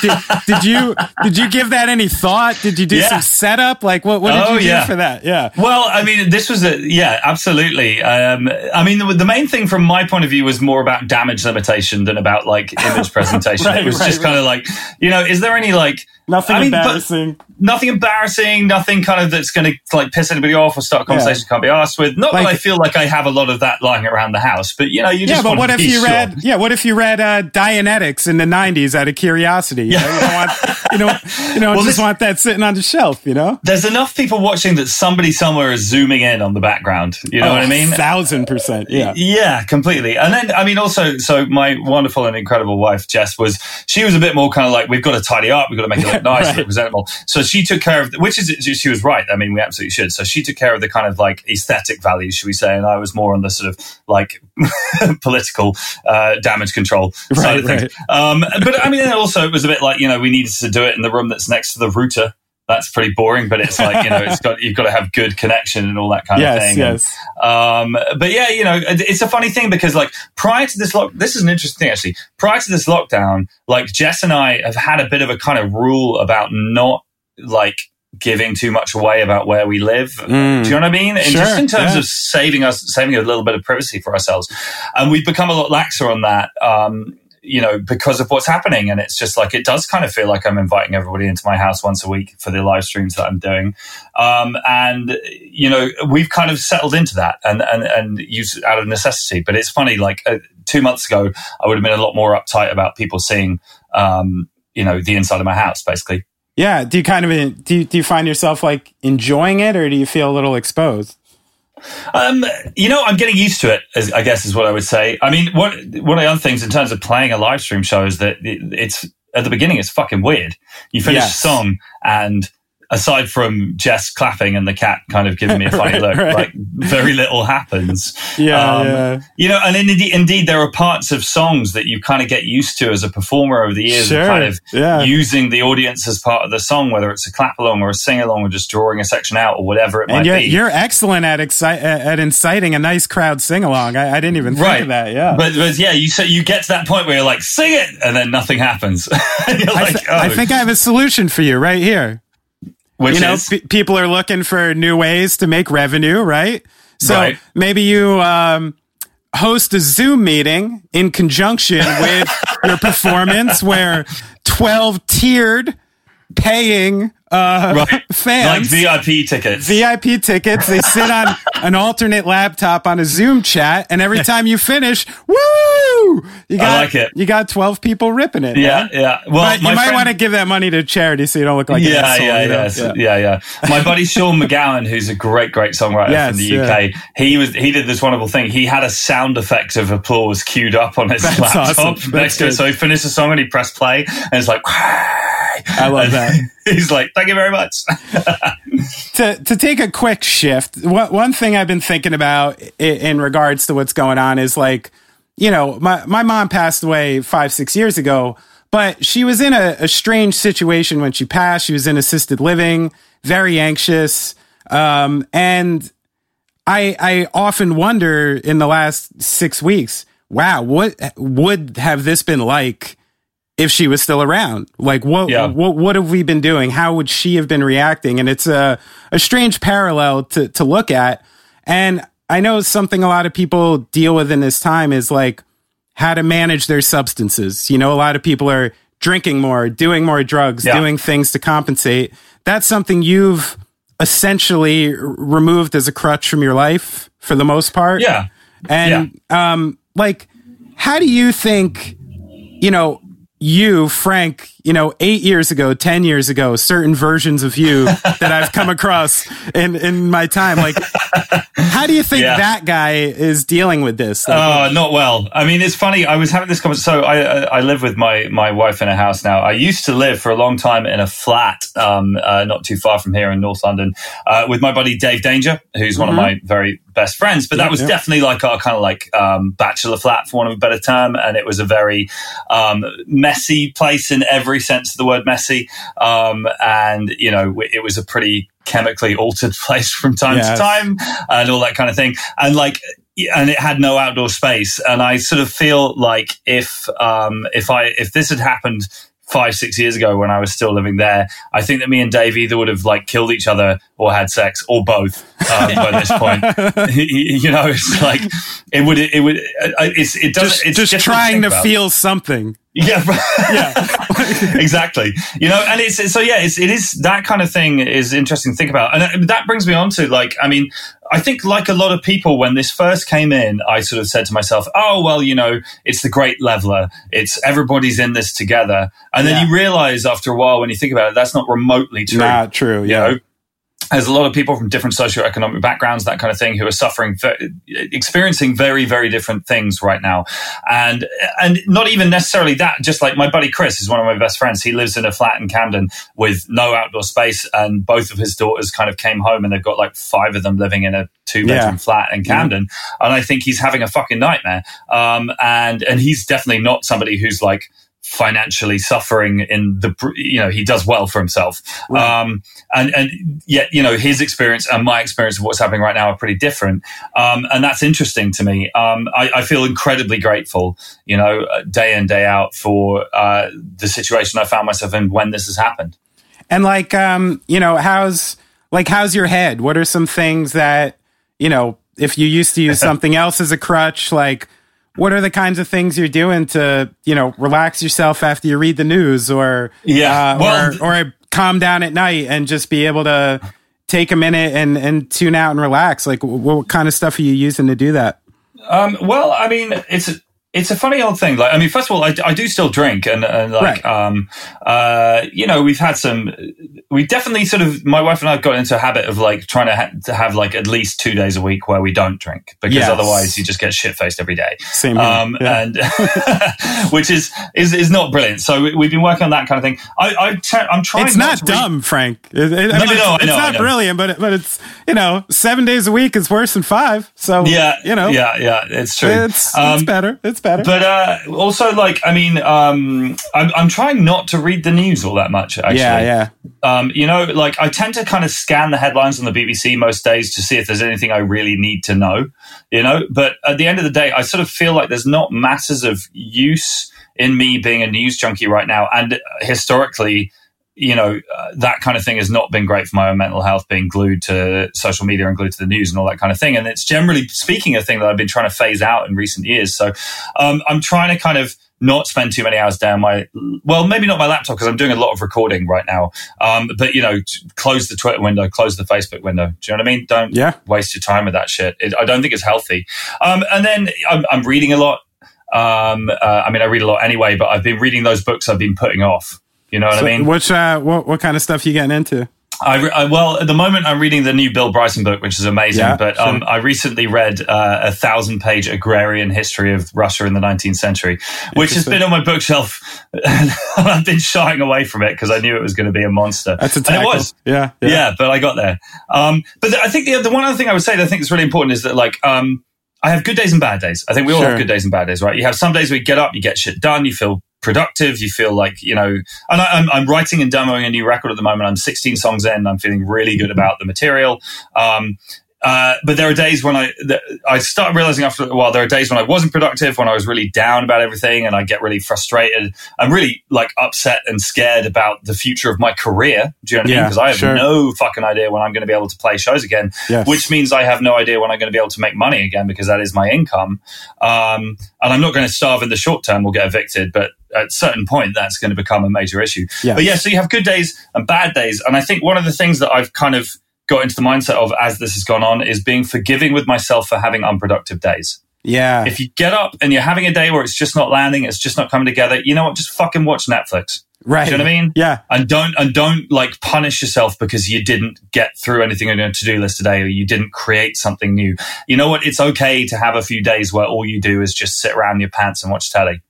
Did, did, you did you give that any thought? Did you do Yeah. some setup? Like what what did Oh, you do yeah. for that? Yeah. Well, I mean, this was a yeah, absolutely. Um, I mean, the, the main thing from my point of view was more about damage limitation than about like image presentation. Right, it was right, just kind of like, you know, is there any like Nothing I mean, embarrassing. nothing embarrassing, nothing kind of that's going to like piss anybody off or start a conversation can't be asked with. Not Like- that I feel like I have a lot of that lying around the house, but you know, you yeah, just but want what to if you sure. read? Yeah, what if you read uh, Dianetics in the '90s out of curiosity? You, know, you don't want you don't you don't Well, just this- want that sitting on the shelf. You know, There's enough people watching that somebody somewhere is zooming in on the background. You know Oh, what I mean? Thousand percent. Yeah. Yeah, completely. And then, I mean, also, so my wonderful and incredible wife, Jess, was, she was a bit more kind of like, we've got to tidy up, we've got to make it nice, Right. presentable. So she took care of, which is, she was right. I mean, we absolutely should. So she took care of the kind of like aesthetic values, should we say, and I was more on the sort of like political uh, damage control side of Right, things. Um, but I mean, also, it was a bit like, you know, we needed to do it in the room that's next to the router. That's pretty boring, but it's like, you know, it's got, you've got to have good connection and all that kind of Yes. thing. And- Yes. um, but yeah, you know, it's a funny thing because like prior to this lock, this is an interesting thing actually. Prior to this lockdown, like Jess and I have had a bit of a kind of rule about not like giving too much away about where we live. Mm. Do you know what I mean? And just in terms yeah. of saving us, saving a little bit of privacy for ourselves. And we've become a lot laxer on that. Um, you know, because of what's happening. And it's just like, it does kind of feel like I'm inviting everybody into my house once a week for the live streams that I'm doing. Um, and, you know, we've kind of settled into that and, and, and use out of necessity. But it's funny, like uh, two months ago, I would have been a lot more uptight about people seeing, um, you know, the inside of my house, basically. Yeah. Do you kind of do you, do you find yourself like enjoying it, or do you feel a little exposed? Um, you know, I'm getting used to it. As, I guess is what I would say. I mean, one one of the other things in terms of playing a live stream show is that it, it's at the beginning it's fucking weird. You finish Yes. a song and aside from Jess clapping and the cat kind of giving me a funny Right, look, right. like very little happens. Yeah, Um, yeah. You know, and indeed, indeed, there are parts of songs that you kind of get used to as a performer over the years, Sure, of kind of yeah. using the audience as part of the song, whether it's a clap along or a sing along or just drawing a section out or whatever it might And you're, be. you're excellent at exci- at inciting a nice crowd sing along. I, I didn't even think right of that. Yeah, but, but yeah you so you get to that point where you're like sing it and then nothing happens I, like, th- I oh, think I have a solution for you right here. Which you know, is pe- people are looking for new ways to make revenue, right? So Right. maybe you um, host a Zoom meeting in conjunction with your performance, where twelve tiered paying uh, right. like. VIP tickets VIP tickets. They sit on an alternate laptop on a Zoom chat, and every time you finish, woo! You got like it. You got twelve people ripping it. yeah man. yeah well But you might friend- want to give that money to charity so you don't look like an yeah, asshole, yeah, you know? yeah, so- yeah, yeah. My buddy Sean McGowan, who's a great, great songwriter Yes, from the yeah. UK, he was he did this wonderful thing. He had a sound effect of applause queued up on his That's laptop awesome. next That's to it. So he finished the song and he pressed play, and it's like. I love that. He's like, "Thank you very much." to to take a quick shift, what, one thing I've been thinking about in, in regards to what's going on is like, you know, my my mom passed away five six years ago, but she was in a, a strange situation when she passed. She was in assisted living, very anxious, um, and I I often wonder in the last six weeks, wow, what would have this been like? If she was still around. Like what Yeah. what what have we been doing? How would she have been reacting? And it's a a strange parallel to to look at. And I know something a lot of people deal with in this time is like how to manage their substances. You know, a lot of people are drinking more, doing more drugs, Yeah. doing things to compensate. That's something you've essentially removed as a crutch from your life for the most part. Yeah. And um like how do you think you know you Frank, you know 8 years ago, 10 years ago, certain versions of you that I've come across in in my time like how do you think Yeah. that guy is dealing with this? Like, Oh, not well. I mean, it's funny. I was having this conversation. So I, I live with my my wife in a house now. I used to live for a long time in a flat, um, uh, not too far from here in North London, uh, with my buddy Dave Danger, who's one of my very best friends. But that was yeah. definitely like our kind of like um, bachelor flat, for want of a better term, and it was a very um, messy place in every sense of the word messy. Um, and you know, it was a pretty chemically altered place from time Yes. to time and all that kind of thing. And like, and it had no outdoor space. And I sort of feel like if, um, if I, if this had happened five, six years ago when I was still living there, I think that me and Dave either would have like killed each other or had sex or both um, by this point. you know, it's like, it would, it would, uh, it's, it does, just it's just trying to feel something. Yeah, yeah, exactly. You know, and it's so yeah, it's, it is that kind of thing is interesting to think about, and uh, that brings me on to like, I mean, I think like a lot of people when this first came in, I sort of said to myself, oh well, you know, it's the great leveler, it's everybody's in this together, and then you realize after a while when you think about it, that's not remotely true. Not true. You Yeah. know, there's a lot of people from different socioeconomic backgrounds, that kind of thing, who are suffering, experiencing very, very different things right now, and and not even necessarily that. Just like my buddy Chris is one of my best friends. He lives in a flat in Camden with no outdoor space, and both of his daughters kind of came home, and they've got like five of them living in a two bedroom Yeah. flat in Camden, and I think he's having a fucking nightmare. Um, and and he's definitely not somebody who's like financially suffering in the you know he does well for himself um and and yet you know his experience and my experience of what's happening right now are pretty different um and that's interesting to me um i, I feel incredibly grateful you know uh, day in day out for uh the situation i found myself in when this has happened And like, um, you know, how's like how's your head? What are some things that you know? If you used to use something else as a crutch, like what are the kinds of things you're doing to you know relax yourself after you read the news, or Yeah, uh, well, or, or calm down at night and just be able to take a minute and and tune out and relax? Like, what, what kind of stuff are you using to do that? Um, well, I mean, it's it's a funny old thing. Like, I mean, first of all, I, I do still drink, and, and like, Right. um, uh, you know, we've had some. We definitely sort of. My wife and I have got into a habit of like trying to, ha- to have like at least two days a week where we don't drink because Yes. otherwise you just get shit faced every day. Same. Um, Yeah. and which is, is is not brilliant. So we, we've been working on that kind of thing. I, I t- I'm trying. it's not not, dumb, Frank. It- it- I No, mean, I it's, know, it's not brilliant, but it, but it's you know seven days a week is worse than five. So Yeah, you know, yeah, yeah. It's true. it's it's Um, better. It's better. But uh, also, like, I mean, um, I'm, I'm trying not to read the news all that much. Actually, yeah, yeah. Um, you know, like I tend to kind of scan the headlines on the BBC most days to see if there's anything I really need to know. You know, but at the end of the day, I sort of feel like there's not masses of use in me being a news junkie right now, and historically. You know, uh, that kind of thing has not been great for my own mental health, being glued to social media and glued to the news and all that kind of thing. And it's generally speaking a thing that I've been trying to phase out in recent years. So um, I'm trying to kind of not spend too many hours down my well maybe not my laptop because i'm doing a lot of recording right now. Um, but you know close the twitter window close the facebook window. Do you know what i mean? Don't Yeah. waste your time with that shit. It, i don't think it's healthy. Um, and then I'm, I'm reading a lot. Um, uh, i mean i read a lot anyway but i've been reading those books i've been putting off you know what So i mean which uh, what what kind of stuff you getting into? I, I well, at the moment, I'm reading the new Bill Bryson book, which is amazing. Yeah, but sure. um, I recently read uh, a thousand-page agrarian history of Russia in the 19th century, which has been on my bookshelf. I've been shying away from it because I knew it was going to be a monster. That's a and it was. Yeah, Yeah. but I got there. Um, but I think the, the one other thing I would say that I think is really important is that like um, I have good days and bad days. I think we all Sure. have good days and bad days, right? You have some days where you get up, you get shit done, you feel productive, you feel like you know. And I, I'm, I'm writing and demoing a new record at the moment. I'm 16 songs in. I'm feeling really good about the material. Um, uh, but there are days when I that I start realizing after a while there are days when I wasn't productive, when I was really down about everything, and I get really frustrated. I'm really like upset and scared about the future of my career. Do you know what I mean? Because I have sure. no fucking idea when I'm going to be able to play shows again. Yes. Which means I have no idea when I'm going to be able to make money again because that is my income. Um, and I'm not going to starve in the short term or get evicted, but at a certain point that's going to become a major issue. Yes. But yeah, so you have good days and bad days. And I think one of the things that I've kind of got into the mindset of as this has gone on is being forgiving with myself for having unproductive days. yeah. If you get up and you're having a day where it's just not landing, it's just not coming together, you know what? Just fucking watch Netflix. right. Do you know what I mean? Yeah. And don't and don't like punish yourself because you didn't get through anything on your to-do list today or you didn't create something new. You know what? It's okay to have a few days where all you do is just sit around in your pants and watch telly.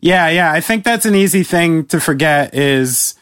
Yeah, yeah. I think that's an easy thing to forget is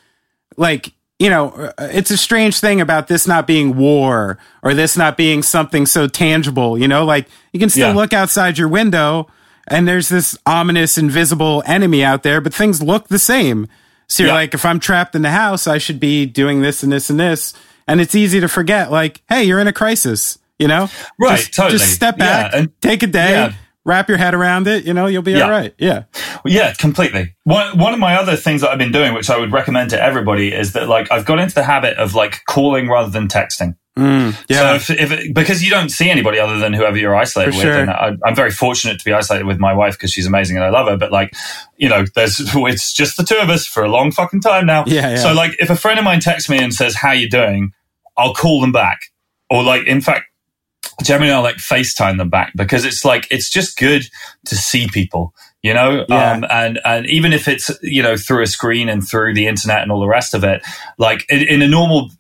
like, you know, uh, it's a strange thing about this not being war or this not being something so tangible, you know, like you can still Yeah. look outside your window and there's this ominous invisible enemy out there, but things look the same. So you're Yeah. like, if I'm trapped in the house, I should be doing this and this and this. And it's easy to forget, like, hey, you're in a crisis, you know? Right, Just, totally. Just step Yeah, back, and- take a day, yeah. Wrap your head around it, you know, you'll be Yeah. all right. Yeah. Yeah, completely. One one of my other things that I've been doing, which I would recommend to everybody, is that like I've got into the habit of like calling rather than texting. Mm, yeah. So if, if it, because you don't see anybody other than whoever you're isolated For with, sure. and I, I'm very fortunate to be isolated with my wife because she's amazing and I love her. But like, you know, there's it's just the two of us for a long fucking time now. Yeah, yeah. So like, if a friend of mine texts me and says, "How you doing?" I'll call them back, or like, in fact, generally I'll like FaceTime them back because it's like it's just good to see people. You know, Yeah. um, and and even if it's you know through a screen and through the internet and all the rest of it, like in, in a normal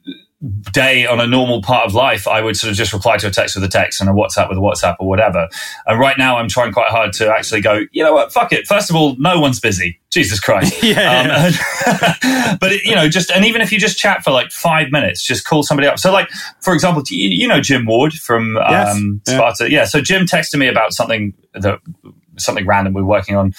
day on a normal part of life, I would sort of just reply to a text with a text and a WhatsApp with a WhatsApp or whatever. And right now, I'm trying quite hard to actually go. You know what? Fuck it. First of all, no one's busy. Jesus Christ. Yeah, Um, but it, you know, just and even if you just chat for like five minutes, just call somebody up. So, like for example, you, you know Jim Ward from Yes. um, Yeah. Sparta. Yeah. So Jim texted me about something that something random we were working on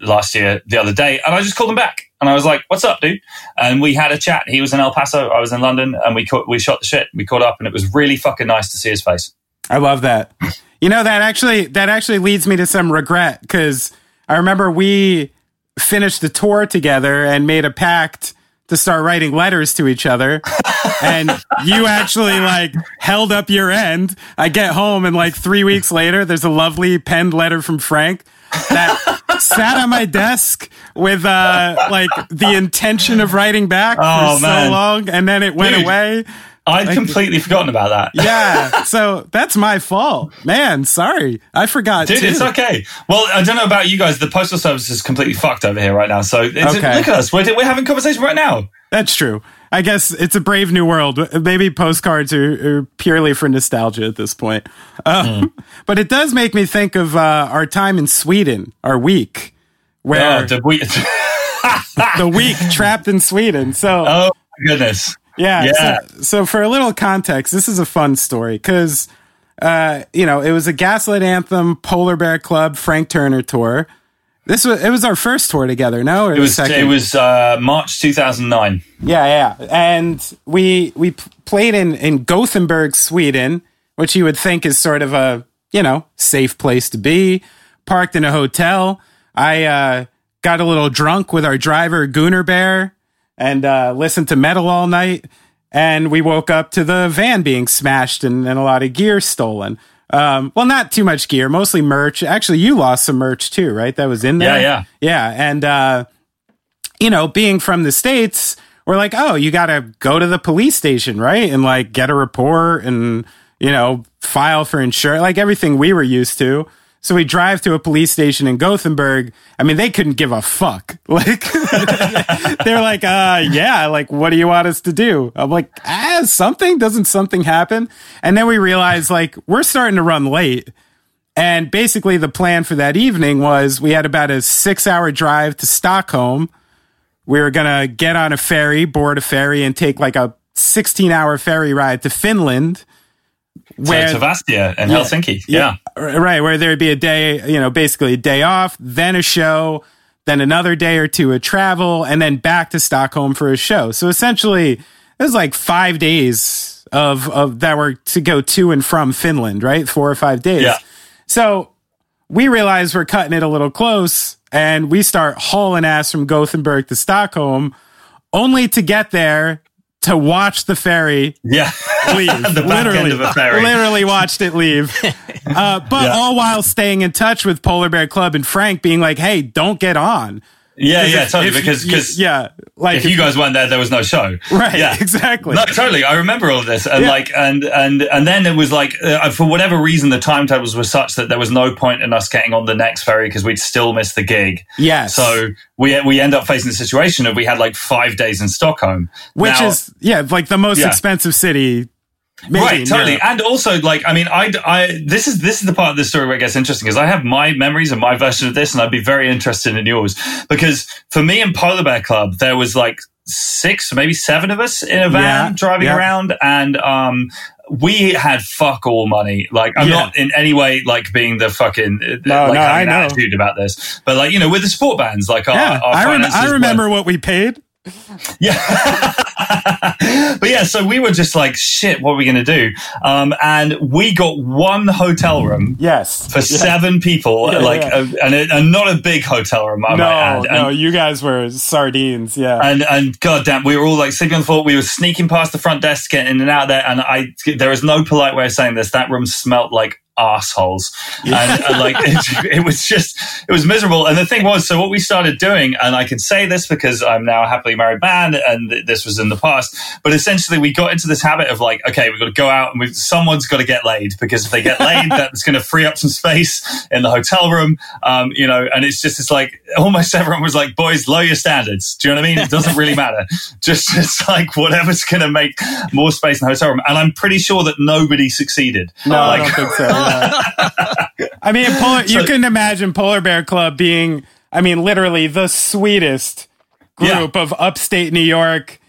last year the other day, and I just called him back. And I was like, "What's up, dude?" And we had a chat. He was in El Paso, I was in London, and we caught, we shot the shit. We caught up, and it was really fucking nice to see his face. I love that. You know that actually that actually leads me to some regret because I remember we finished the tour together and made a pact to start writing letters to each other. and you actually like held up your end. I get home and like three weeks later, there's a lovely penned letter from Frank that sat on my desk with uh like the intention of writing back Oh, for so long and then it went Dude. away. I'd completely forgotten about that. Yeah, so that's my fault, man. Sorry, I forgot. Dude, too. it's okay. Well, I don't know about you guys. The postal service is completely fucked over here right now. So it's, Okay. look at us. We're, we're having conversation right now. That's true. I guess it's a brave new world. Maybe postcards are, are purely for nostalgia at this point. Um, But it does make me think of uh, our time in Sweden, our week, where Oh, did we? the week trapped in Sweden. So oh my goodness. Yeah. Yeah. So, so for a little context, this is a fun story because, uh, you know, it was a Gaslight Anthem, Polar Bear Club, Frank Turner tour. This was it was our first tour together. No, or It was second? it was uh, March 2009. yeah, yeah. And we we played in in Gothenburg, Sweden, which you would think is sort of a you know safe place to be. Parked in a hotel. I uh, got a little drunk with our driver Gunnar Bear and uh, listened to metal all night. And we woke up to the van being smashed and, and a lot of gear stolen. Um, well, not too much gear, mostly merch. Actually, you lost some merch too, right? That was in there. Yeah, yeah, yeah. And uh, you know, being from the states, we're like, oh, you got to go to the police station, right? And like get a report and, you know, file for insurance, like everything we were used to. So we drive to a police station in Gothenburg. I mean, they couldn't give a fuck. Like, they're like, uh, yeah, like, what do you want us to do? I'm like, ah, something? Doesn't something happen? And then we realize, like, we're starting to run late. And basically, the plan for that evening was we had about a six hour drive to Stockholm. We were going to get on a ferry, board a ferry, and take like a 16 hour ferry ride to Finland. Where, to, to Vastia and Helsinki. Yeah. yeah. Right. Where there'd be a day, you know, basically a day off, then a show, then another day or two of travel, and then back to Stockholm for a show. So essentially, it was like five days of, of that were to go to and from Finland, right? Four or five days. Yeah. So we realize we're cutting it a little close and we start hauling ass from Gothenburg to Stockholm only to get there to watch the ferry yeah. leave. the back literally, end of a ferry. literally watched it leave. Uh, but Yeah. all while staying in touch with Polar Bear Club and Frank being like, hey, don't get on. Yeah, yeah, If- totally. if- because because yeah, like if you guys weren't there, there was no show. right, Yeah. exactly. No, totally. I remember all of this, and Yeah. like, and and and then it was like, uh, for whatever reason, the timetables were such that there was no point in us getting on the next ferry because we'd still miss the gig. Yes. So we we end up facing the situation of we had like five days in Stockholm, Which Now- is yeah, like the most Yeah. expensive city. Maybe right totally and also like i mean I, I this is this is the part of the story where it gets interesting because i have my memories and my version of this and i'd be very interested in yours because for me in polar bear club there was like six maybe seven of us in a van Yeah, driving yeah. around and um we had fuck all money. Like, I'm Yeah. not in any way like being the fucking uh, No, like no, I an know. attitude about this. But like, you know, with the sport bands, like our, Yeah, our I, rem- I were- remember what we paid. Yeah. but yeah, so we were just like, shit, what are we going to do? Um, and we got one hotel room Yes, for seven people, Yeah, like, yeah. A, and, a, and not a big hotel room, I no, might add. And, no, you guys were sardines. Yeah, and and goddamn, we were all like sleeping on the floor. We were sneaking past the front desk, getting in and out there. And I, there is no polite way of saying this. That room smelt like assholes, and, and like it, it was just, it was miserable. And the thing was, so what we started doing, and I can say this because I'm now a happily married man, and th- this was in the past. But essentially, we got into this habit of like, okay, we've got to go out and we've, someone's got to get laid because if they get laid, that's going to free up some space in the hotel room. Um, you know, and it's just, it's like almost everyone was like, boys, lower your standards. Do you know what I mean? It doesn't really matter. Just, it's like whatever's going to make more space in the hotel room. And I'm pretty sure that nobody succeeded. no, I like, don't think so. Yeah. I mean, polar, you So- couldn't imagine Polar Bear Club being, I mean, literally the sweetest group of upstate New York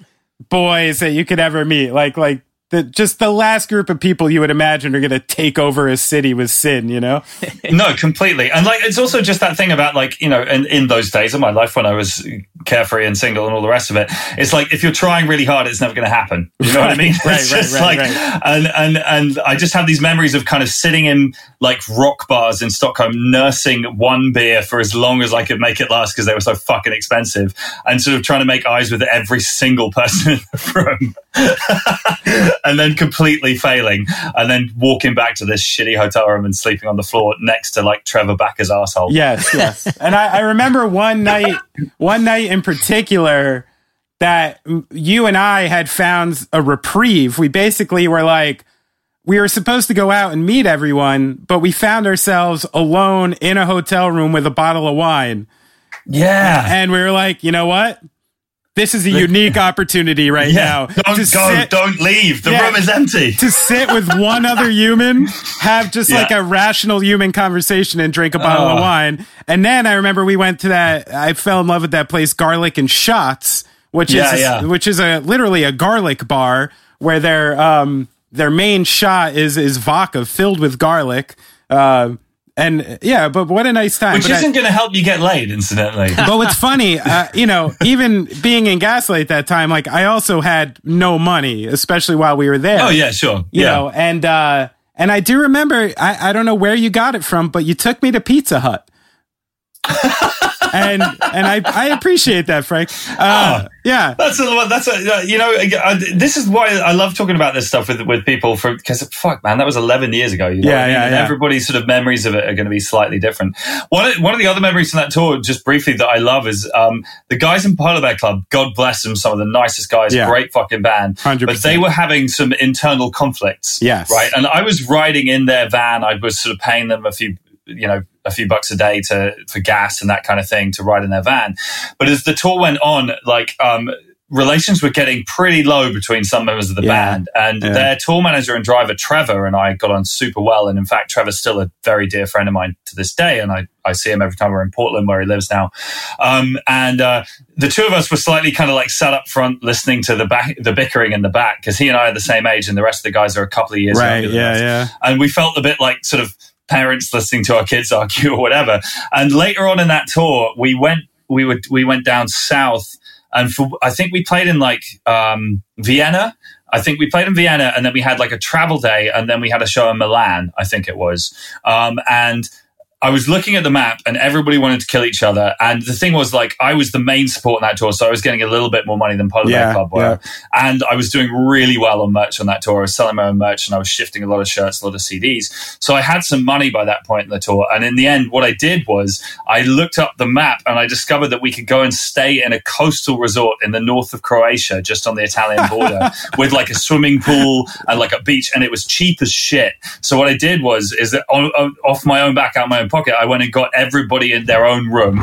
boys that you could ever meet. Like, like the just the last group of people you would imagine are going to take over a city with sin. You know? No, completely. And like, it's also just that thing about like, you know, in, in those days of my life when I was carefree and single and all the rest of it, it's like, if you're trying really hard, it's never going to happen. You know what I mean? Right, It's right, just right, like, right. and, and, and I just have these memories of kind of sitting in like rock bars in Stockholm, nursing one beer for as long as I could make it last because they were so fucking expensive and sort of trying to make eyes with every single person in the room and then completely failing and then walking back to this shitty hotel room and sleeping on the floor next to like Trevor Backer's asshole. Yes, yes. and I, I remember one night, one night in particular, that you and I had found a reprieve. We basically were like, we were supposed to go out and meet everyone, but we found ourselves alone in a hotel room with a bottle of wine. Yeah. And we were like, you know what? This is a unique opportunity right now. Don't go. sit- don't leave. The Yeah. room is empty. to sit with one other human, have just like a rational human conversation and drink a bottle of Oh. wine. And then I remember we went to that, I fell in love with that place, Garlic and Shots, which Yeah, is, yeah. which is a, literally a garlic bar where their, um, their main shot is, is vodka filled with garlic. Uh, and yeah, but what a nice time. Which But isn't going to help you get laid, incidentally. but what's funny, uh, you know, even being in Gaslight that time, like I also had no money, especially while we were there. oh, yeah, sure. you yeah. know, and uh, and I do remember. I, I don't know where you got it from, but you took me to Pizza Hut. and and I, I appreciate that, Frank. Uh, yeah, That's a that's a you know this is why I love talking about this stuff with with people for because fuck man that was 11 years ago you know Yeah, I mean? yeah, yeah. everybody's sort of memories of it are going to be slightly different one of, one of the other memories from that tour just briefly that I love is um, the guys in Polar Bear Club God bless them some of the nicest guys Yeah. great fucking band 100%. but they were having some internal conflicts Yes. right and I was riding in their van I was sort of paying them a few you know a few bucks a day to for gas and that kind of thing to ride in their van but as the tour went on like um relations were getting pretty low between some members of the Yeah. band and Yeah. their tour manager and driver trevor and i got on super well and in fact trevor's still a very dear friend of mine to this day and i, I see him every time we're in portland where he lives now um, and uh, the two of us were slightly kind of like sat up front listening to the back the bickering in the back because he and i are the same age and the rest of the guys are a couple of years right. younger than Yeah, us yeah. and we felt a bit like sort of parents listening to our kids argue or whatever. And later on in that tour, we went we would we went down south, and for I think we played in like um, Vienna. I think we played in Vienna, and then we had like a travel day, and then we had a show in Milan. I think it was, um, and. I was looking at the map and everybody wanted to kill each other. And the thing was, like, I was the main support on that tour, so I was getting a little bit more money than Polar Yeah, Club were. And I was doing really well on merch on that tour. I was selling my own merch and I was shifting a lot of shirts, a lot of CDs. So I had some money by that point in the tour. And in the end, what I did was I looked up the map and I discovered that we could go and stay in a coastal resort in the north of Croatia, just on the Italian border, with like a swimming pool and like a beach. And it was cheap as shit. So what I did was, is that on, on- off my own back, out my own pocket, I went and got everybody in their own room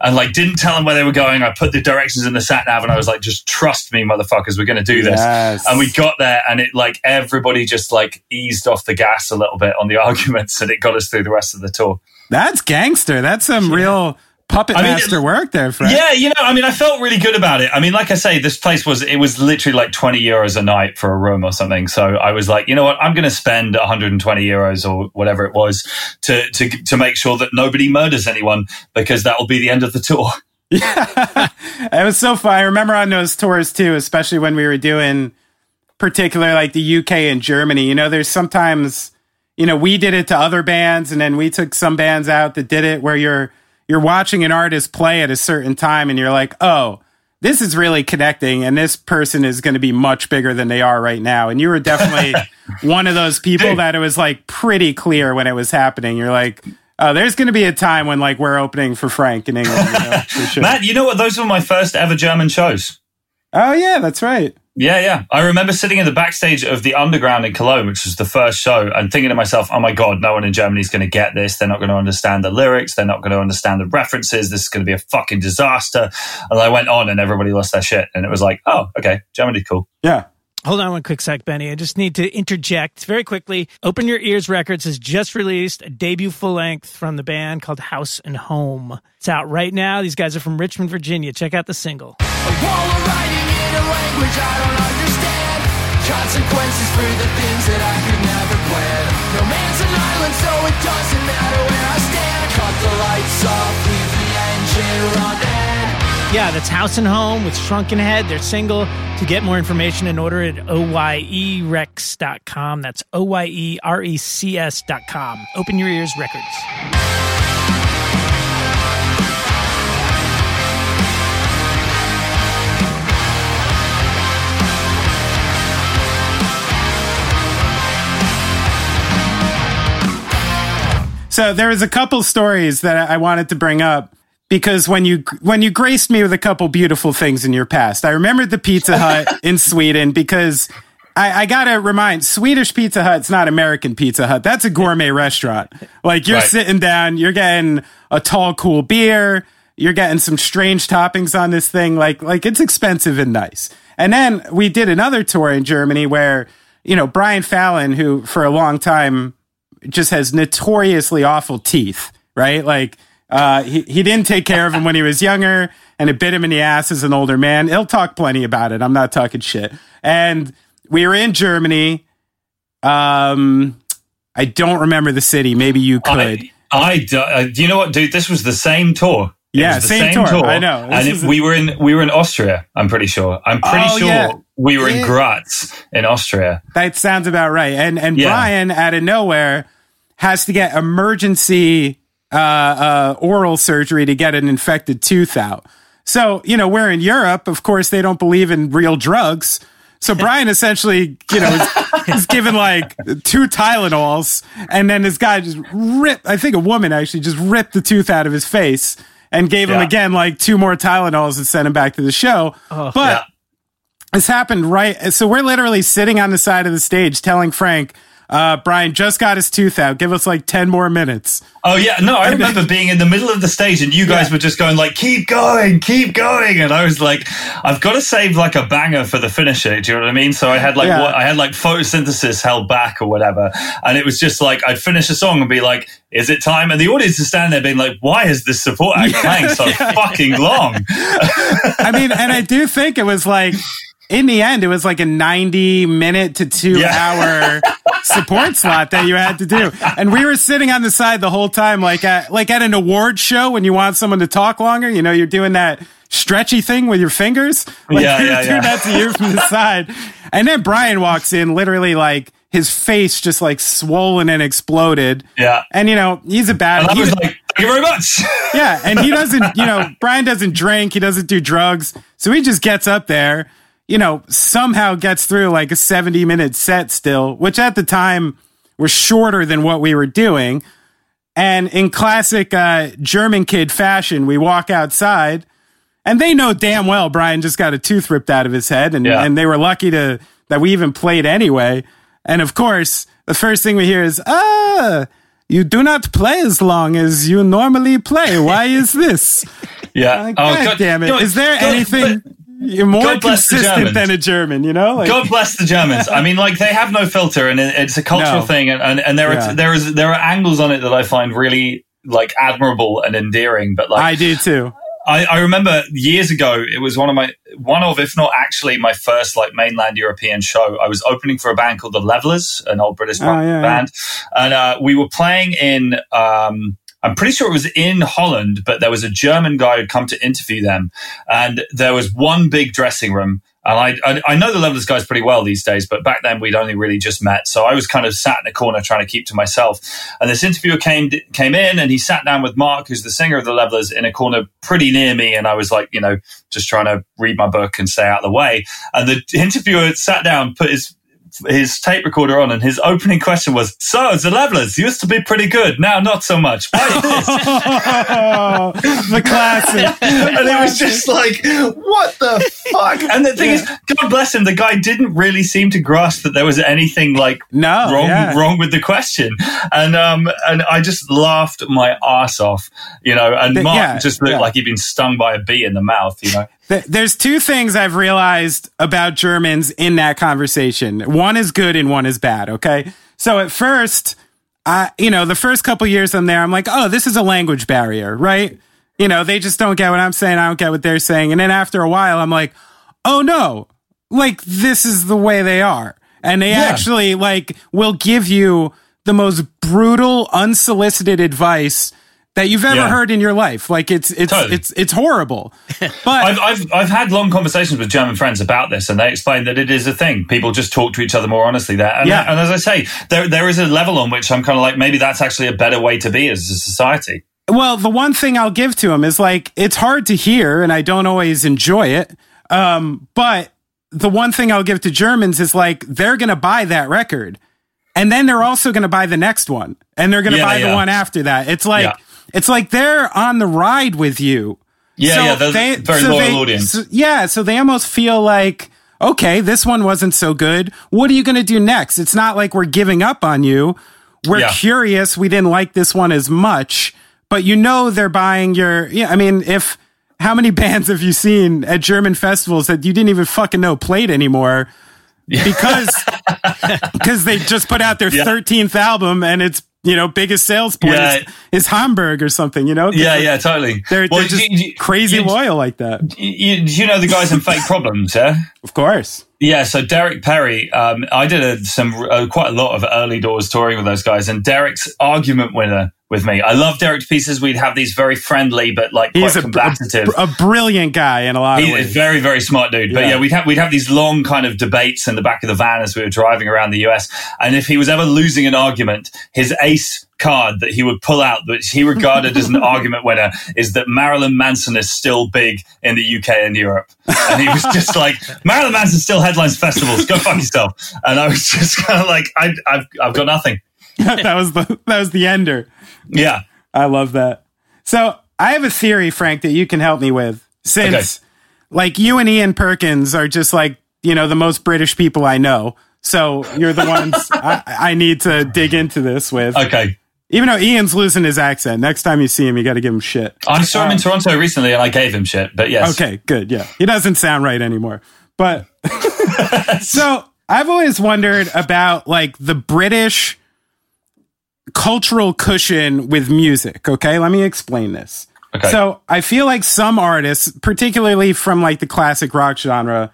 and like didn't tell them where they were going. I put the directions in the sat nav and I was like, just trust me, motherfuckers, we're going to do this. Yes. And we got there and it like everybody just like eased off the gas a little bit on the arguments and it got us through the rest of the tour. That's gangster. That's some real puppet I mean, master work there, Frank. Yeah, you know, I mean, I felt really good about it. I mean, like I say, this place was, it was literally like 20 euros a night for a room or something. So I was like, you know what? I'm going to spend 120 euros or whatever it was to, to, to make sure that nobody murders anyone because that will be the end of the tour. Yeah, it was so fun. I remember on those tours too, especially when we were doing particular like the UK and Germany. You know, there's sometimes, you know, we did it to other bands and then we took some bands out that did it where you're you're watching an artist play at a certain time and you're like, "Oh, this is really connecting and this person is going to be much bigger than they are right now." And you were definitely one of those people that it was like pretty clear when it was happening. You're like, "Oh, there's going to be a time when like we're opening for Frank in England." You know, sure. Matt, you know what? Those were my first ever German shows. Oh yeah, that's right. Yeah, yeah. I remember sitting in the backstage of the Underground in Cologne, which was the first show, and thinking to myself, oh my God, no one in Germany is going to get this. They're not going to understand the lyrics. They're not going to understand the references. This is going to be a fucking disaster. And I went on and everybody lost their shit. And it was like, oh, okay, Germany's cool. Yeah. Hold on one quick sec, Benny. I just need to interject very quickly. Open Your Ears Records has just released a debut full length from the band called House and Home. It's out right now. These guys are from Richmond, Virginia. Check out the single. Language I don't understand Consequences for the things that I could never plan No man's an island so it doesn't matter where I stand Cut the lights off, leave the engine running Yeah, that's House and Home with Shrunken Head, their single. To get more information and order at E oyerecs.com. That's E O-Y-E-R-E-C-S.com. Open Your Ears Records. So there was a couple stories that I wanted to bring up. because when you when you graced me with a couple beautiful things in your past, I remembered the Pizza Hut in Sweden because I, I gotta remind Swedish Pizza Hut's not American Pizza Hut. That's a gourmet restaurant. Like you're Right. sitting down, you're getting a tall, cool beer, you're getting some strange toppings on this thing. Like like it's expensive and nice. And then we did another tour in Germany where you know Brian Fallon, who for a long time just has notoriously awful teeth, right? Like uh, he he didn't take care of him when he was younger, and it bit him in the ass as an older man. He'll talk plenty about it. I'm not talking shit. And we were in Germany. Um, I don't remember the city. Maybe you could. I, I do, uh, you know what, dude? This was the same tour. It Yeah, the same tour. I know. This and it, a- we were in we were in Austria. I'm pretty sure. I'm pretty Oh, sure yeah. We were in Graz in Austria. That sounds about right. And and Yeah. Brian out of nowhere has to get emergency uh, uh, oral surgery to get an infected tooth out. So you know we're in Europe. Of course, they don't believe in real drugs. So Brian essentially, you know, is, is given like two Tylenols, and then this guy just ripped. I think a woman actually just ripped the tooth out of his face and gave him again like two more Tylenols and sent him back to the show. but Yeah. This happened right. So we're literally sitting on the side of the stage telling Frank, uh, Brian just got his tooth out. Give us like 10 more minutes. Oh yeah, no, I remember being in the middle of the stage and you guys Yeah. were just going like, "Keep going, keep going," and I was like, "I've got to save like a banger for the finisher." Do you know what I mean? So I had like Yeah. what I had like photosynthesis held back or whatever, and it was just like I'd finish a song and be like, "Is it time?" And the audience is standing there being like, "Why is this support act playing so fucking long?" I mean, and I do think it was like, in the end, it was like a 90 minute to two Yeah. hour support slot that you had to do. And we were sitting on the side the whole time, like at, like at an award show when you want someone to talk longer, you know, you're doing that stretchy thing with your fingers. Like Yeah, were yeah, doing yeah. that to you from the side. And then Brian walks in, literally like his face just like swollen and exploded. Yeah. And you know, he's a bad And I he was was- like, "Thank you very much." yeah, and he doesn't, you know, Brian doesn't drink, he doesn't do drugs. So he just gets up there, you know, somehow gets through like a 70 minute set still, which at the time was shorter than what we were doing. And in classic uh, German kid fashion, we walk outside and they know damn well Brian just got a tooth ripped out of his head and, Yeah. and they were lucky to that we even played anyway. And of course, the first thing we hear is, ah, you do not play as long as you normally play. Why is this? yeah. Like, oh God, damn it. no, Is there anything but- more bless the consistent Germans. than a German, you know? Like, God bless the Germans. I mean, like they have no filter, and it's a cultural No. thing, and, and, and there Yeah. are there is there are angles on it that I find really like admirable and endearing. But like I do too. I, I remember years ago, it was one of my one of, if not actually, my first like mainland European show. I was opening for a band called the Levellers, an old British Oh, yeah, band, and uh, we were playing in. Um, I'm pretty sure it was in Holland, but there was a German guy who'd come to interview them, and there was one big dressing room. And I, I, I know the Levellers guys pretty well these days, but back then we'd only really just met. So I was kind of sat in a corner trying to keep to myself. And this interviewer came came in and he sat down with Mark, who's the singer of the Levellers, in a corner pretty near me. And I was like, you know, just trying to read my book and stay out of the way. And the interviewer sat down, put his his tape recorder on, and his opening question was, "So the Levellers used to be pretty good, now not so much. Why is this?" the classic. and it was just like, what the fuck? And the thing is, God bless him, the guy didn't really seem to grasp that there was anything like No, wrong yeah. wrong with the question. And um and I just laughed my ass off, you know, and Mark yeah, just looked yeah. like he'd been stung by a bee in the mouth, you know. Th- There's two things I've realized about Germans in that conversation. One is good and one is bad. Okay. So at first, I, you know, the first couple years I'm there, I'm like, oh, this is a language barrier, right? You know, they just don't get what I'm saying. I don't get what they're saying. And then after a while, I'm like, oh no, like this is the way they are. And they actually like will give you the most brutal, unsolicited advice that you've ever Yeah. heard in your life. Like it's, it's, Totally. it's, it's horrible. But I've, I've I've had long conversations with German friends about this, and they explain that it is a thing. People just talk to each other more honestly there. And, Yeah. and as I say, there there is a level on which I'm kind of like maybe that's actually a better way to be as a society. Well, the one thing I'll give to him is like it's hard to hear, and I don't always enjoy it. Um, but the one thing I'll give to Germans is like they're going to buy that record, and then they're also going to buy the next one, and they're going to Yeah, buy the one after that. It's like Yeah. It's like they're on the ride with you. Yeah, So yeah, they- very so loyal they- audience. so- yeah, so they almost feel like, okay, this one wasn't so good. What are you going to do next? It's not like we're giving up on you. We're Yeah. curious. We didn't like this one as much, but you know they're buying your. Yeah, I mean, if how many bands have you seen at German festivals that you didn't even fucking know played anymore? Because because they just put out their Yeah. thirteenth album and it's you know biggest sales point Yeah. is, is Hamburg or something. You know, Yeah, yeah, totally. They're, Well, they're just you- you- crazy you- loyal like that. You, do you know the guys in Fake Problems? Yeah. Of course. Yeah, so Derek Perry, um, I did a, some uh, quite a lot of early doors touring with those guys, and Derek's argument winner with me. I love Derek to pieces. We'd have these very friendly but like quite He's a, combative. a, a brilliant guy in a lot of He's a ways. very, very smart dude. But Yeah. yeah, we'd have we'd have these long kind of debates in the back of the van as we were driving around the US. And if he was ever losing an argument, his ace card that he would pull out, which he regarded as an argument winner, is that Marilyn Manson is still big in the UK and Europe. And he was just like, Marilyn Manson still headlines festivals. Go fuck yourself. And I was just kind of like, I, I've I've got nothing. that was the that was the ender. Yeah. I love that. So I have a theory, Frank, that you can help me with. Since like you and Ian Perkins are just like, you know, the most British people I know. So you're the ones I, I need to dig into this with. Okay. Even though Ian's losing his accent. Next time you see him, you got to give him shit. I saw him in um, Toronto recently and I gave him shit. But yes. Okay, good. Yeah. He doesn't sound right anymore. But so I've always wondered about like the British cultural cushion with music. Okay. Let me explain this. Okay. So I feel like some artists, particularly from like the classic rock genre,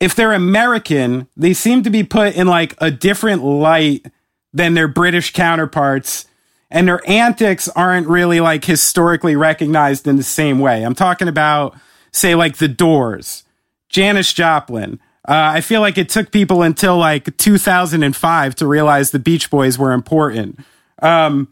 if they're American, they seem to be put in like a different light than their British counterparts. And their antics aren't really like historically recognized in the same way. I'm talking about, say, like the Doors, Janis Joplin. Uh, I feel like it took people until like 2005 to realize the Beach Boys were important. Um,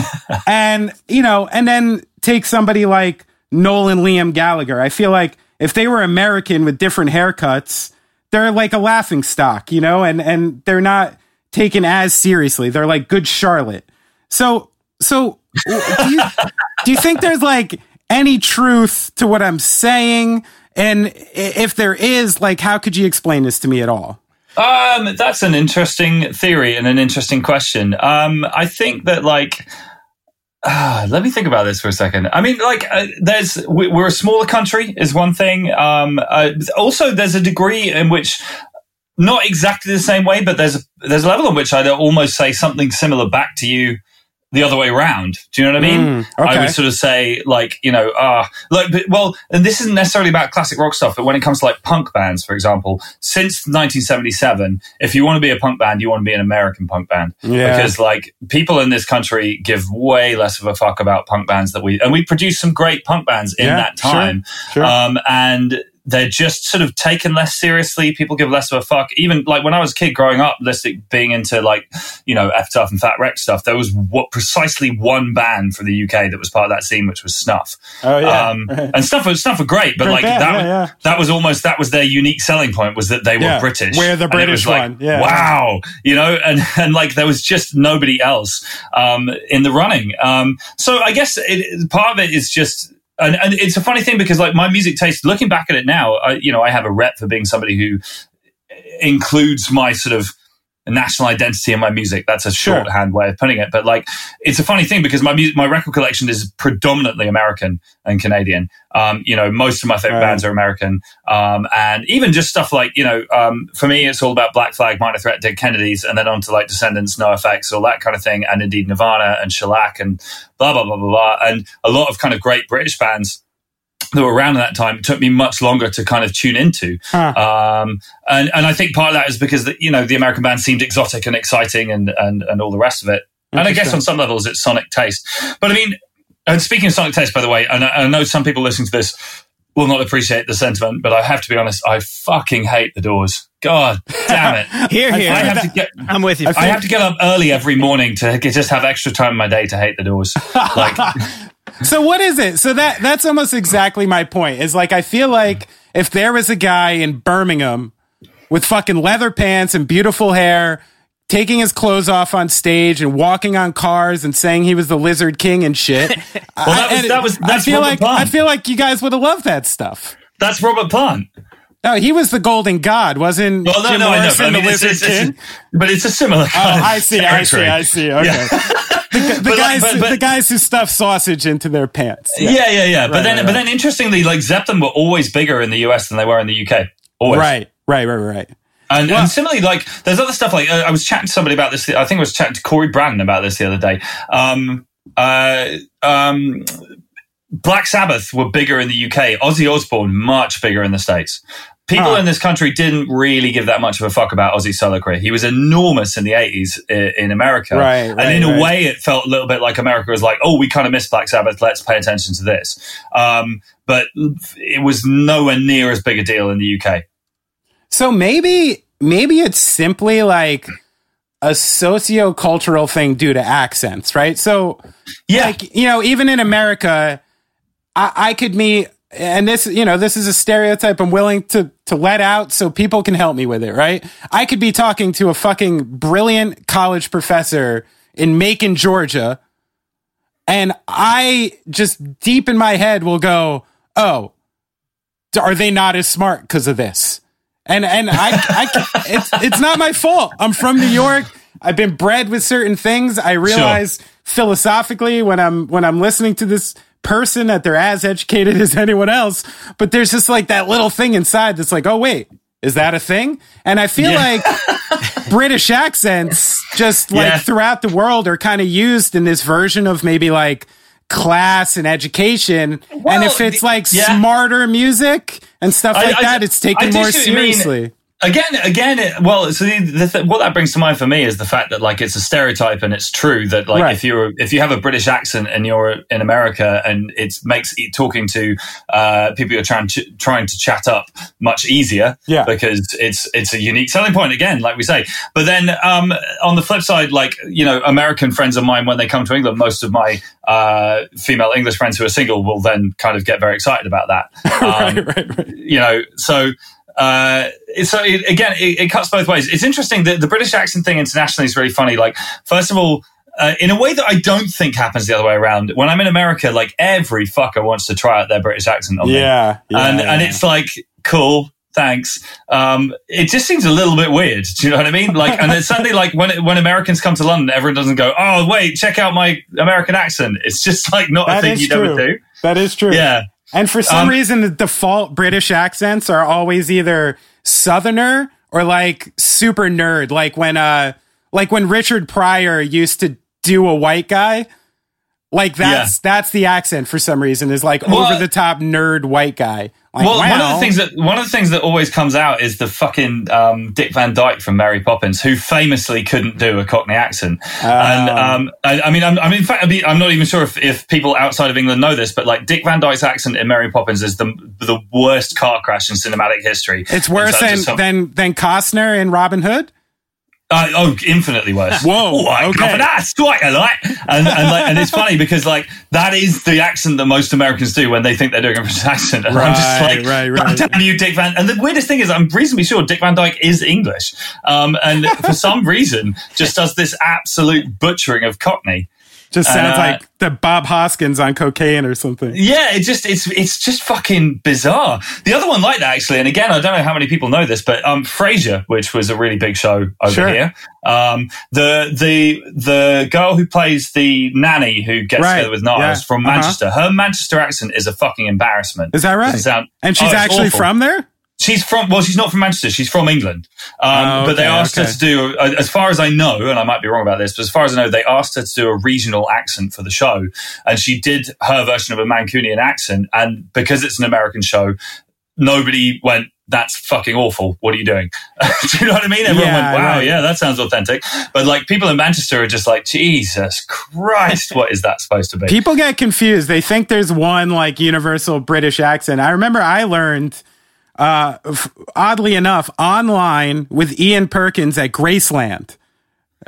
and, you know, and then take somebody like Noel and Liam Gallagher. I feel like if they were American with different haircuts, they're like a laughing stock, you know, and, and they're not taken as seriously. They're like good Charlotte. So, so do you, do you think there's like any truth to what I'm saying? And if there is, like, how could you explain this to me at all? Um, that's an interesting theory and an interesting question. Um, I think that like. Uh, let me think about this for a second. I mean, like, uh, there's we, we're a smaller country is one thing. Um, uh, also, there's a degree in which, not exactly the same way, but there's a, there's a level in which I'd almost say something similar back to you the other way around. Do you know what I mean? Mm, okay. I would sort of say like, you know, ah, like, but, well, and this isn't necessarily about classic rock stuff, but when it comes to like punk bands, for example, since 1977, if you want to be a punk band, you want to be an American punk band. Yeah. Because like people in this country give way less of a fuck about punk bands that we, and we produce some great punk bands in Yeah, that sure, time. sure. Um, and they're just sort of taken less seriously. People give less of a fuck. Even like when I was a kid growing up, listening, being into like, you know, Epitaph and Fat Wreck stuff, there was what precisely one band from the UK that was part of that scene, which was Snuff. Oh, yeah. Um, and Snuff was, Snuff were great, but like that, yeah, was, yeah. that was almost, that was their unique selling point was that they were Yeah, British. we're the British was like, one, yeah. Wow. You know, and, and like there was just nobody else, um, in the running. Um, so I guess it, part of it is just, and, and it's a funny thing because like my music taste, looking back at it now, I, you know, I have a rep for being somebody who includes my sort of national identity in my music. That's a Sure. shorthand way of putting it. But like, it's a funny thing because my music, my record collection is predominantly American and Canadian. Um, you know, most of my favorite Right. bands are American. Um, and even just stuff like, you know, um, for me, it's all about Black Flag, Minor Threat, Dead Kennedys, and then on to like Descendents, No Effects, all that kind of thing. And indeed Nirvana and Shellac and blah, blah, blah, blah, blah. And a lot of kind of great British bands that were around at that time it took me much longer to kind of tune into. Um, and, and I think part of that is because the, you know the American band seemed exotic and exciting and and, and all the rest of it. And I guess on some levels it's sonic taste. But I mean, and speaking of sonic taste, by the way, and I, I know some people listening to this will not appreciate the sentiment, but I have to be honest, I fucking hate the Doors. God damn it! Here, here. I have to get. I'm with you. I have to get up early every morning to get, just have extra time in my day to hate the Doors. Like, So what is it? So that that's almost exactly my point. Is like I feel like if there was a guy in Birmingham with fucking leather pants and beautiful hair taking his clothes off on stage and walking on cars and saying he was the Lizard King and shit. Well, that was- and that was- I feel Robert like Plant. I feel like you guys would have loved that stuff. That's Robert Plant. No, he was the Golden God, wasn't Well, no, Jim no, I know, but I mean, the it's, Lizard it's, King? it's, but it's a similar Oh, I see, I see. I see. Okay. Yeah. The, the But like- guys, but- but- the guys who stuff sausage into their pants. Yeah, yeah, yeah. But Right, then, right, but then, interestingly, like Zeppelin were always bigger in the US than they were in the UK. Always. Right, right, right, right. And, Well- and similarly, like there's other stuff. Like uh, I was chatting to somebody about this. I think I was chatting to Cory Branan about this the other day. Um, uh, um, Black Sabbath were bigger in the UK. Ozzy Osbourne much bigger in the states. People Huh. in this country didn't really give that much of a fuck about Ozzy solo. He was enormous in the 80s in America. Right, and right, in a way, it felt a little bit like America was like, oh, we kind of missed Black Sabbath. Let's pay attention to this. Um, but it was nowhere near as big a deal in the UK. So maybe maybe it's simply like a socio-cultural thing due to accents, right? So Yeah. like you know, even in America, I, I could meet and this you know this is a stereotype I'm willing to to let out so people can help me with it, right? I could be talking to a fucking brilliant college professor in Macon, Georgia, and I just deep in my head will go, "Oh, are they not as smart because of this?" And and I, I it's it's not my fault. I'm from New York. I've been bred with certain things. I realize philosophically when I'm when I'm listening to this person that they're as educated as anyone else, but there's just like that little thing inside that's like, oh wait, is that a thing? And I feel Yeah. like British accents just like Yeah. throughout the world are kind of used in this version of maybe like class and education. and if it's like yeah. smarter music and stuff like I- that, it's taken I more seriously. mean. Again, again, it, well, so the, the th- what that brings to mind for me is the fact that like it's a stereotype and it's true that like Right. if you're if you have a British accent and you're in America and it makes talking to uh, people you're trying to, trying to chat up much easier, Yeah. because it's it's a unique selling point again, like we say. But then um, on the flip side, like you know, American friends of mine when they come to England, most of my uh, female English friends who are single will then kind of get very excited about that. Um, right, right, right. you know, so uh, so it, again, it, it cuts both ways. It's interesting that the British accent thing internationally is really funny. Like, first of all, uh, in a way that I don't think happens the other way around. When I'm in America, like every fucker wants to try out their British accent on me, Yeah, yeah, and and it's like cool. Thanks. Um, it just seems a little bit weird. Do you know what I mean? Like, and it's suddenly like when when Americans come to London, everyone doesn't go, "Oh, wait, check out my American accent." It's just like not a That thing you'd ever do. That is true. Yeah. And for some Um, reason, the default British accents are always either Southerner or like super nerd. Like when, uh, like when Richard Pryor used to do a white guy. Like that's that's the accent for some reason is like Well, over the top nerd white guy. Like, well, one of the things that one of the things that always comes out is the fucking um, Dick Van Dyke from Mary Poppins, who famously couldn't do a Cockney accent. And um, I, I mean, I'm, I mean, in fact, I'm not even sure if, if people outside of England know this, but like Dick Van Dyke's accent in Mary Poppins is the the worst car crash in cinematic history. it's worse than some- than than Costner in Robin Hood. Uh, oh, infinitely worse. Whoa, Oh, I okay. cover that. Strike a light. And, and, like, and it's funny because like that is the accent that most Americans do when they think they're doing a British accent. And I'm just Right, like, right, right. "God damn you, Dick Van. And the weirdest thing is, I'm reasonably sure Dick Van Dyke is English, um, and for some reason just does this absolute butchering of Cockney. Just sounds uh, like the Bob Hoskins on cocaine or something. Yeah, it just it's it's just fucking bizarre. The other one like that actually, and again, I don't know how many people know this, but um, Frasier, which was a really big show over Sure. here. Um, the the the girl who plays the nanny who gets Right, together with Niles yeah, from uh-huh. Manchester. Her Manchester accent is a fucking embarrassment. Is that right? Sound- and she's Oh, actually awful. from there. She's from well, she's not from Manchester. She's from England. Um, Oh, But they okay, asked her to do, as far as I know, and I might be wrong about this, but as far as I know, they asked her to do a regional accent for the show, and she did her version of a Mancunian accent. And because it's an American show, nobody went. That's fucking awful. What are you doing? do you know what I mean? Everyone Yeah, went, "Wow, right. yeah, that sounds authentic." But like people in Manchester are just like, "Jesus Christ, what is that supposed to be?" People get confused. They think there's one like universal British accent. I remember I learned, uh, f- oddly enough, online with Ian Perkins at Graceland.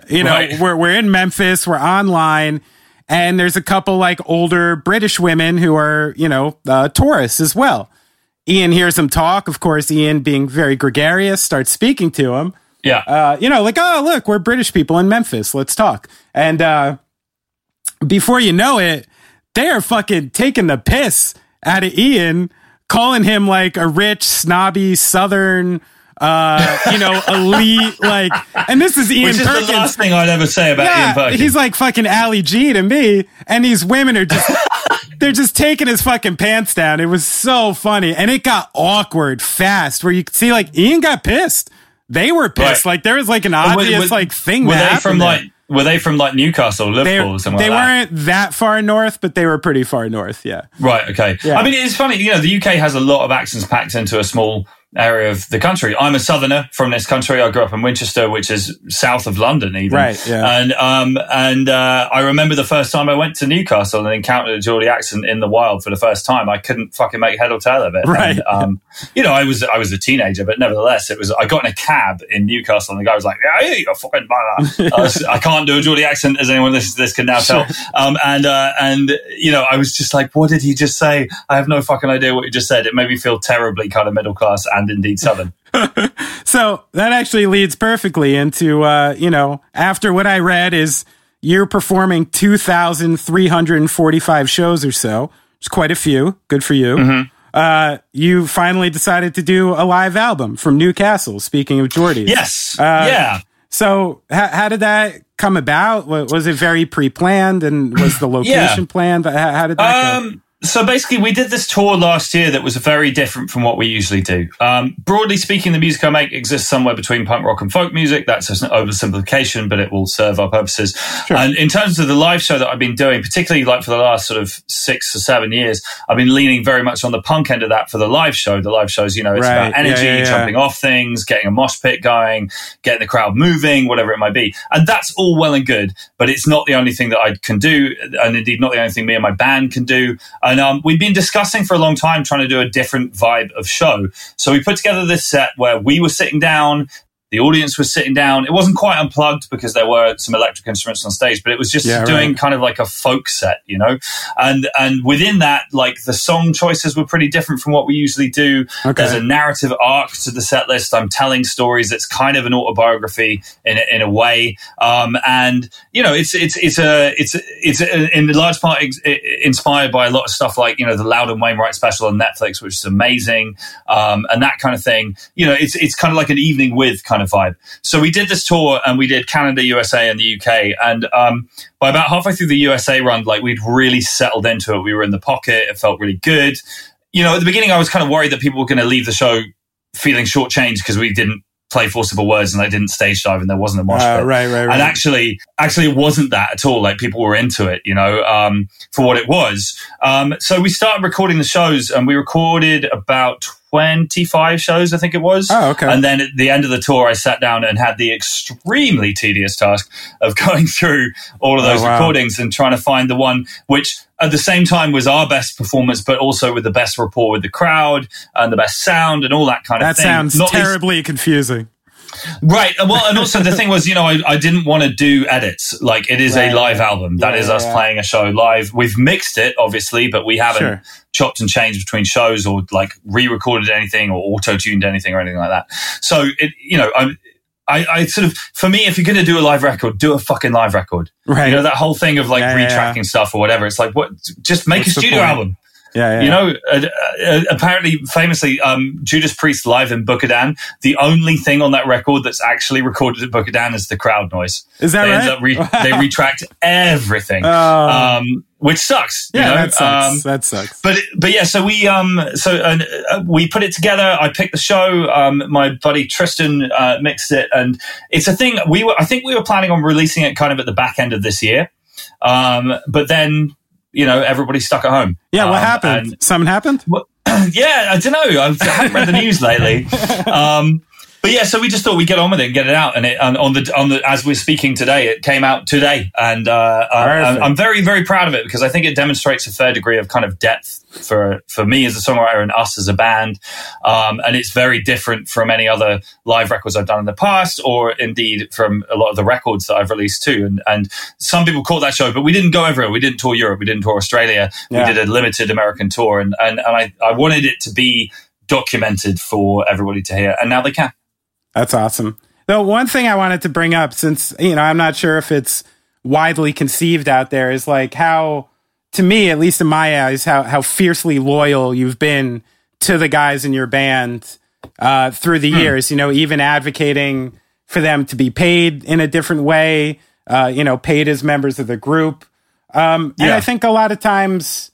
You know, Right. we're we're in Memphis. We're online, and there's a couple like older British women who are you know uh, tourists as well. Ian hears them talk. Of course, Ian, being very gregarious, starts speaking to him. Yeah. Uh, you know, like, oh, look, we're British people in Memphis. Let's talk. And uh, before you know it, they are fucking taking the piss out of Ian, calling him like a rich, snobby, southern, uh, you know, elite, like, and this is Ian Which is Perkins. the last thing I'd ever say about Ian Perkins. he's like fucking Ali G to me, and these women are just. They're just taking his fucking pants down. It was so funny. And it got awkward fast where you could see like Ian got pissed. They were pissed. Right. Like there was like an obvious were- like thing Were that they from there. like? Were they from like Newcastle, they, Liverpool, or something they like weren't that far north, but they were pretty far north. Yeah. Right. Okay. Yeah. I mean, it's funny. You know, the UK has a lot of accents packed into a small area of the country. I'm a southerner from this country. I grew up in Winchester, which is south of London, even. Right, yeah. And um, and uh, I remember the first time I went to Newcastle and encountered a Geordie accent in the wild for the first time. I couldn't fucking make head or tail of it. Right. And, um, you know, I was I was a teenager, but nevertheless, it was. I got in a cab in Newcastle, and the guy was like, "Yeah, yeah, you're fucking blah, blah." I, was- I can't do a Geordie accent, as anyone listening to this can now tell. Um, and uh, and you know, I was just like, "What did he just say?" I have no fucking idea what he just said. It made me feel terribly kind of middle class and indeed southern. So that actually leads perfectly into, uh, you know, after what I read is you're performing 2,345 shows or so. It's quite a few. Good for you. Mm-hmm. Uh, you finally decided to do a live album from Newcastle. Speaking of Geordies. Yes. Uh, yeah. So how, how did that come about? Was it very pre-planned and was the location planned? How, how did that go? So basically, we did this tour last year that was very different from what we usually do. Um, broadly speaking, the music I make exists somewhere between punk rock and folk music. That's an oversimplification, but it will serve our purposes. And in terms of the live show that I've been doing, particularly like for the last sort of six or seven years, I've been leaning very much on the punk end of that for the live show. The live shows, you know, it's Right. about energy, Yeah, yeah, yeah. jumping off things, getting a mosh pit going, getting the crowd moving, whatever it might be. And that's all well and good, but it's not the only thing that I can do, and indeed not the only thing me and my band can do. And um, we've been discussing for a long time trying to do a different vibe of show. So we put together this set where we were sitting down. The audience was sitting down. It wasn't quite unplugged because there were some electric instruments on stage, but it was just Yeah, doing right. kind of like a folk set, you know. And and within that, like the song choices were pretty different from what we usually do. Okay. There's a narrative arc to the set list. I'm telling stories. It's kind of an autobiography in a, in a way. Um, and you know, it's it's it's a it's it's a, in large part ex- inspired by a lot of stuff like you know the Loudon Wainwright special on Netflix, which is amazing, um, and that kind of thing. You know, it's it's kind of like an evening with kind of vibe. So we did this tour and we did Canada, USA, and the UK, and um, by about halfway through the USA run, like we'd really settled into it. We were in the pocket. It felt really good. You know, at the beginning, I was kind of worried that people were going to leave the show feeling shortchanged because we didn't play Four Simple Words and I didn't stage dive and there wasn't a mosh Uh, right, right, right. And actually, actually, it wasn't that at all. Like people were into it, you know, um, for what it was. Um, so we started recording the shows, and we recorded about twenty-five shows, I think it was. Oh, okay. And then at the end of the tour, I sat down and had the extremely tedious task of going through all of Oh, those wow. recordings and trying to find the one which. At the same time, was our best performance, but also with the best rapport with the crowd and the best sound and all that kind of That thing. sounds Not least- terribly confusing. Right. Well, and also the thing was, you know, I, I didn't want to do edits. Like it is Right, a live album. That Yeah, is us yeah. playing a show live. We've mixed it, obviously, but we haven't Sure. chopped and changed between shows or like re-recorded anything or auto-tuned anything or anything like that. So it, you know, I'm. I, I sort of, for me, if you're going to do a live record, do a fucking live record. Right. You know, that whole thing of like Yeah, yeah, yeah. stuff or whatever. It's like, what, just make What's a studio album. Yeah, yeah. You know, uh, uh, apparently, famously, um, Judas Priest live in Budokan, the only thing on that record that's actually recorded at Budokan is the crowd noise. Is that they right? End up re- they retract everything, Oh. um, which sucks. you yeah, know? that sucks. Um, that sucks. but but yeah, so we um so uh, we put it together. I picked the show. Um, my buddy Tristan uh, mixed it, and it's a thing. We were I think we were planning on releasing it kind of at the back end of this year, um, but then you know everybody stuck at home. yeah, what Um, happened? Something happened? yeah, I don't know. I haven't read the news lately. Um, but yeah, so we just thought we'd get on with it and get it out. And, it, and on the on the as we're speaking today, it came out today, and uh, I. I'm very very proud of it because I think it demonstrates a fair degree of kind of depth for for me as a songwriter and us as a band. Um, and it's very different from any other live records I've done in the past, or indeed from a lot of the records that I've released too. And and some people caught that show, but we didn't go everywhere. We didn't tour Europe. We didn't tour Australia. Yeah. We did a limited American tour, and and, and I, I wanted it to be documented for everybody to hear, and now they can. That's awesome. Though one thing I wanted to bring up, since you know, I'm not sure if it's widely conceived out there, is like how, to me, at least in my eyes, how how fiercely loyal you've been to the guys in your band uh, through the years. You know, even advocating for them to be paid in a different way. Uh, you know, paid as members of the group. Um, and I think a lot of times,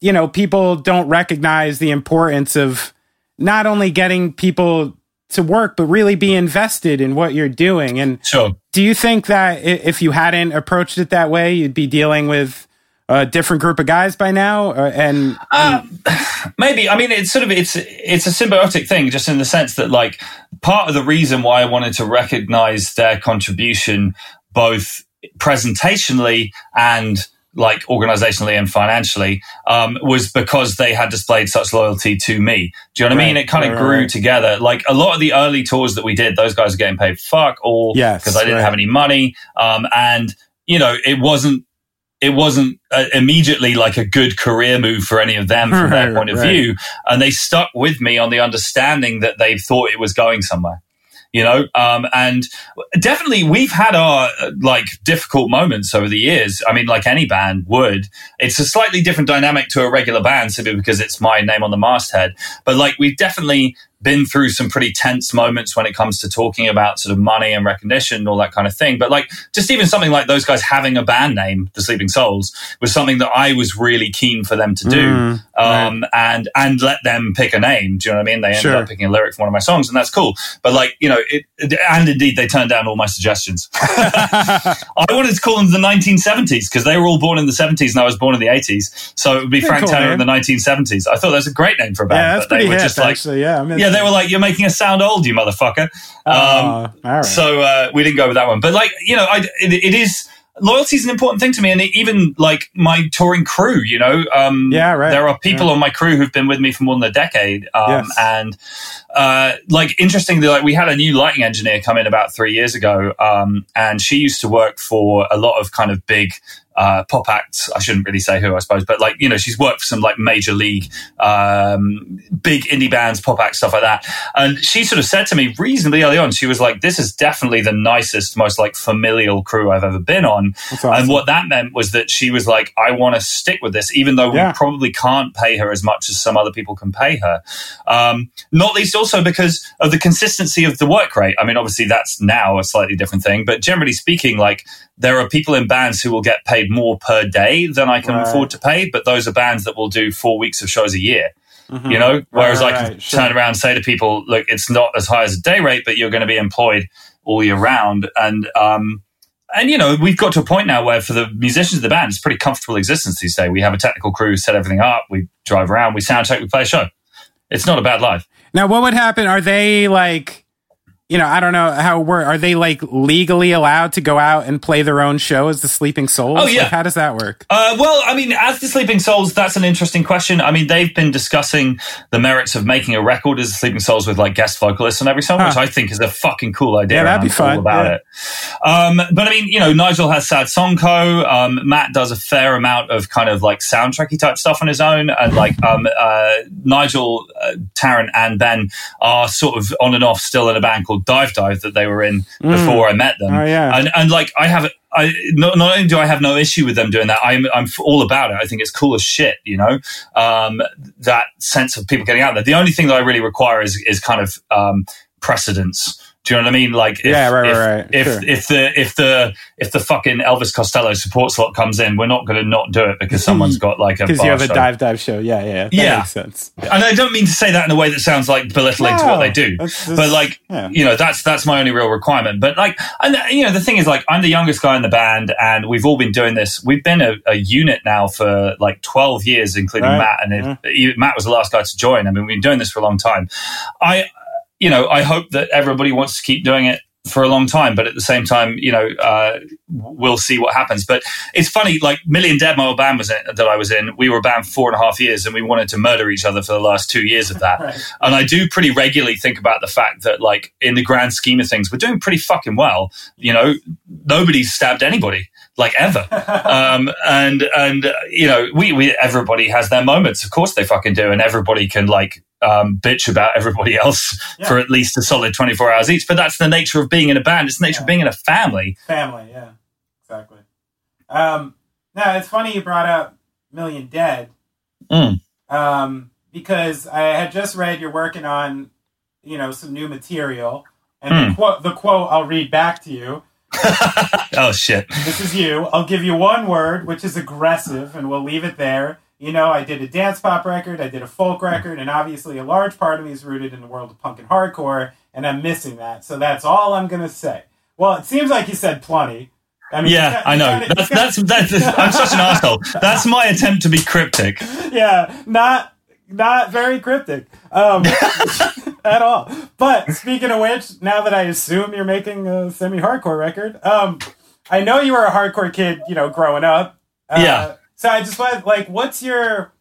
you know, people don't recognize the importance of not only getting people to work, but really be invested in what you're doing. And Sure. do you think that if you hadn't approached it that way, you'd be dealing with a different group of guys by now? Or, and um, Maybe. I mean, it's sort of it's it's a symbiotic thing, just in the sense that like part of the reason why I wanted to recognize their contribution, both presentationally and like organizationally and financially, um, was because they had displayed such loyalty to me. Do you know what I mean? It kind of right, grew right. together. Like a lot of the early tours that we did, those guys are getting paid fuck all Yes, because I didn't right. have any money. Um, and you know, it wasn't it wasn't uh, immediately like a good career move for any of them from their point of right. view. And they stuck with me on the understanding that they thought it was going somewhere. You know, um, and definitely we've had our uh, like difficult moments over the years. I mean, like any band would. It's a slightly different dynamic to a regular band simply because it's my name on the masthead. But like we've definitely been through some pretty tense moments when it comes to talking about sort of money and recognition and all that kind of thing. But like just even something like those guys having a band name, The Sleeping Souls, was something that I was really keen for them to do. Mm, um, and and let them pick a name. Do you know what I mean? They ended Sure. up picking a lyric from one of my songs, and that's cool. But like, you know, it, and indeed they turned down all my suggestions. I wanted to call them the 1970s because they were all born in the 70s and I was born in the 80s. So it would be Frank cool Turner in the 1970s. I thought that was a great name for a band. yeah, that's but they pretty were hip, just like, actually. Yeah, I mean, yeah, they were like, you're making us sound old, you motherfucker. Um, right. so uh, we didn't go with that one. But like, you know, I, it, it is loyalty is an important thing to me, and even like my touring crew. You know, um, Yeah, right. There are people on my crew who've been with me for more than a decade, um, Yes. and uh, like interestingly, like we had a new lighting engineer come in about three years ago, um, and she used to work for a lot of kind of big. Uh, pop acts. I shouldn't really say who, I suppose, but like you know, she's worked for some like major league, um, big indie bands, pop acts, stuff like that. And she sort of said to me reasonably early on, she was like, "This is definitely the nicest, most like familial crew I've ever been on." Awesome. And what that meant was that she was like, "I want to stick with this, even though Yeah. we probably can't pay her as much as some other people can pay her." Um, not least also because of the consistency of the work rate. I mean, obviously that's now a slightly different thing, but generally speaking, like there are people in bands who will get paid more per day than I can Right. afford to pay, but those are bands that will do four weeks of shows a year. You know, whereas Mm-hmm. right, I can right, sure. turn around and say to people, look, it's not as high as a day rate, but you're going to be employed all year round. And, um, and you know, we've got to a point now where for the musicians of the band, it's a pretty comfortable existence these days. We have a technical crew, set everything up, we drive around, we sound check, we play a show. It's not a bad life. Now, what would happen? Are they like, you know, I don't know how we're, Are they like legally allowed to go out and play their own show as the Sleeping Souls? Oh, yeah. Like, how does that work? Uh, well, I mean, as the Sleeping Souls, that's an interesting question. I mean, they've been discussing the merits of making a record as the Sleeping Souls with like guest vocalists on every song, Huh. which I think is a fucking cool idea. Yeah, that'd be fun, about yeah. it. Um, but I mean, you know, Nigel has Sad Song Co. Um, Matt does a fair amount of kind of like soundtracky type stuff on his own, and like um, uh, Nigel, uh, Tarrant, and Ben are sort of on and off still in a band called Dive Dive that they were in before I met them. Oh, yeah. and and like I have. I not, not only do I have no issue with them doing that, I'm I'm all about it. I think it's cool as shit, you know. Um, that sense of people getting out there. The only thing that I really require is is kind of um, precedence. Do you know what I mean? Like, if, Yeah, right, right, if, right. If Sure. if the if the if the fucking Elvis Costello support slot comes in, we're not going to not do it because someone's mm. got like a Because you have a dive dive show. Yeah, yeah. That Yeah. makes sense. And I don't mean to say that in a way that sounds like belittling to what they do, that's- that's- but like yeah. you know, that's that's my only real requirement. But like, and you know, the thing is, like, I'm the youngest guy in the band, and we've all been doing this. We've been a, a unit now for like 12 years, including Right, Matt, and it, Matt was the last guy to join. I mean, we've been doing this for a long time. I, you know, I hope that everybody wants to keep doing it for a long time, but at the same time, you know, uh, we'll see what happens. But it's funny, like Million Dead, my band was in, that I was in. We were a band for four and a half years, and we wanted to murder each other for the last two years of that. And I do pretty regularly think about the fact that, like, in the grand scheme of things, we're doing pretty fucking well. You know, nobody's stabbed anybody like ever. um, and and uh, you know, we we everybody has their moments. Of course, they fucking do, and everybody can like um, bitch about everybody else for at least a solid 24 hours each. But that's the nature of being in a band. It's the nature of being in a family. Family, yeah, exactly. Um, now it's funny you brought up Million Dead, Mm. um, because I had just read you're working on, you know, some new material, and Hmm. the quote, the quote I'll read back to you. Oh, shit. This is you. I'll give you one word, which is aggressive, and we'll leave it there. You know, I did a dance pop record, I did a folk record, and obviously a large part of me is rooted in the world of punk and hardcore, and I'm missing that. So that's all I'm going to say. Well, it seems like you said plenty. I mean, Yeah, you I know. you That's, that's, that's, I'm such an asshole. That's my attempt to be cryptic. yeah, not not very cryptic um, at all. But speaking of which, now that I assume you're making a semi-hardcore record, um, I know you were a hardcore kid, you know, growing up. Uh, Yeah. So I just want like, what's your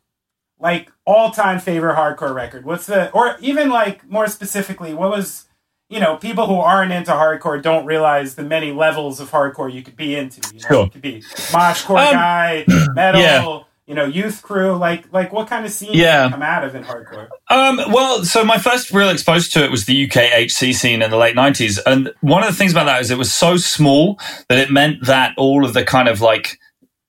like all-time favorite hardcore record? What's the or even like more specifically, what was you know, people who aren't into hardcore don't realize the many levels of hardcore you could be into. You know, Sure. you could be moshcore Um, guy, metal, yeah. you know, youth crew. Like, like what kind of scene Yeah. did you come out of in hardcore? Um, well, so my first real exposure to it was the UK HC scene in the late 90s. And one of the things about that is it was so small that it meant that all of the kind of like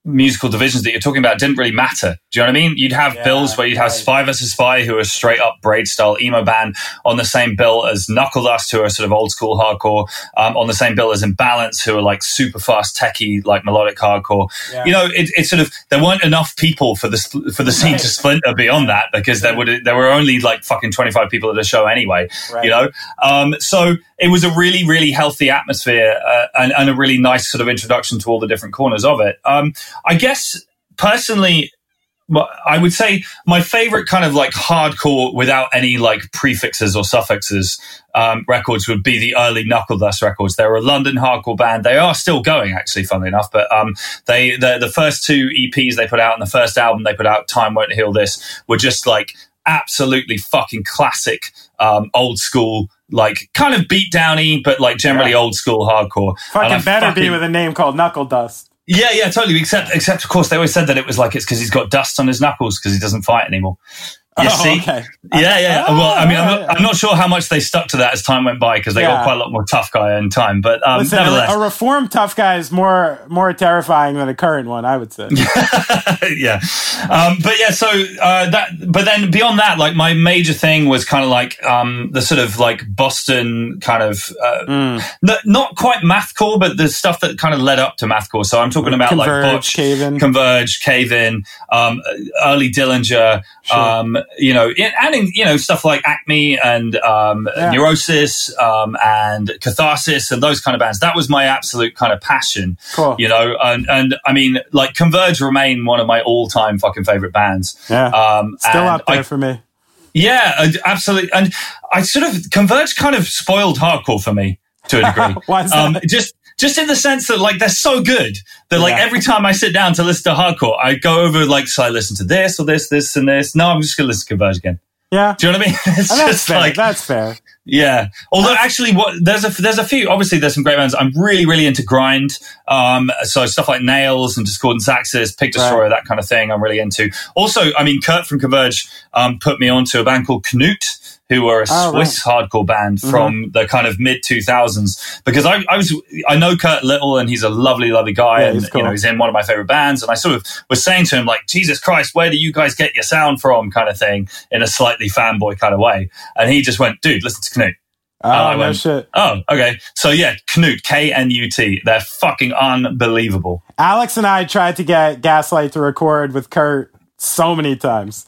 musical divisions that you're talking about didn't really matter. Do you know what I mean? You'd have Yeah, bills where you'd have right. Spy vs. Spy, who are straight up braid style emo band, on the same bill as Knuckle Dust, who are sort of old school hardcore, um, on the same bill as Imbalance, who are like super fast, techie, like melodic hardcore. Yeah. You know, it, it's sort of there weren't enough people for the for the scene Right. to splinter beyond that because there would there were only like fucking 25 people at a show anyway. Right. You know, um, so it was a really really healthy atmosphere uh, and, and a really nice sort of introduction to all the different corners of it. Um, I guess personally. I would say my favorite kind of like hardcore without any like prefixes or suffixes um, records would be the early Knuckle Dust records. They were a London hardcore band. They are still going, actually, funnily enough. But um, they the, the first two EPs they put out and the first album they put out, Time Won't Heal This, were just like absolutely fucking classic, um, old school, like kind of beat downy, but like generally Yeah. old school hardcore. Fucking better be with a name called Knuckle Dust. Yeah, yeah, totally. Except, except of course, they always said that it was like it's because he's got dust on his knuckles because he doesn't fight anymore. You Oh, see? okay. Yeah, yeah. Oh, well, I mean, I'm not, yeah. I'm not sure how much they stuck to that as time went by because they Yeah. got quite a lot more tough guy in time. But um, Listen, nevertheless, a reformed tough guy is more more terrifying than a current one, I would say. yeah. Um, but yeah, so uh, that, but then beyond that, like my major thing was kind of like um, the sort of like Boston kind of uh, Mm. n- not quite mathcore, but the stuff that kind of led up to mathcore. So I'm talking about like Converge, Botch, Cave In. Converge, Cave In, um, early Dillinger, um, you know, and in, you know stuff like Acme and um, Yeah. Neurosis um, and Catharsis and those kind of bands. That was my absolute kind of passion Cool. you know and, and i mean like converge remain one of my all-time fucking favorite bands Yeah. um Still up there I, for me. yeah absolutely and i sort of converge kind of spoiled hardcore for me to a degree Why is that? um just just in the sense that like they're so good that like Yeah. every time I sit down to listen to hardcore, I go over like, so I listen to this or this, this and this. No, I'm just gonna listen to Converge again. Yeah. Do you know what I mean? It's And that's just fair. like that's fair. yeah. Although actually, what there's a there's a few. Obviously, there's some great bands. I'm really really into grind. Um, so stuff like Nails and Discordance Axis, Pig Destroyer, that kind of thing. I'm really into. Also, I mean, Kurt from Converge um, put me onto a band called Knut. Who were a Oh, Swiss hardcore band mm-hmm. from the kind of mid 2000s? Because I, I was, I know Kurt Little, and he's a lovely, lovely guy, Yeah, and he's you know he's in one of my favorite bands. And I sort of was saying to him like, Jesus Christ, where do you guys get your sound from? Kind of thing, in a slightly fanboy kind of way. And he just went, dude, listen to Knut. Oh, I no went, shit. Oh, okay. So yeah, Knut, K N U T. They're fucking unbelievable. Alex and I tried to get Gaslight to record with Kurt so many times.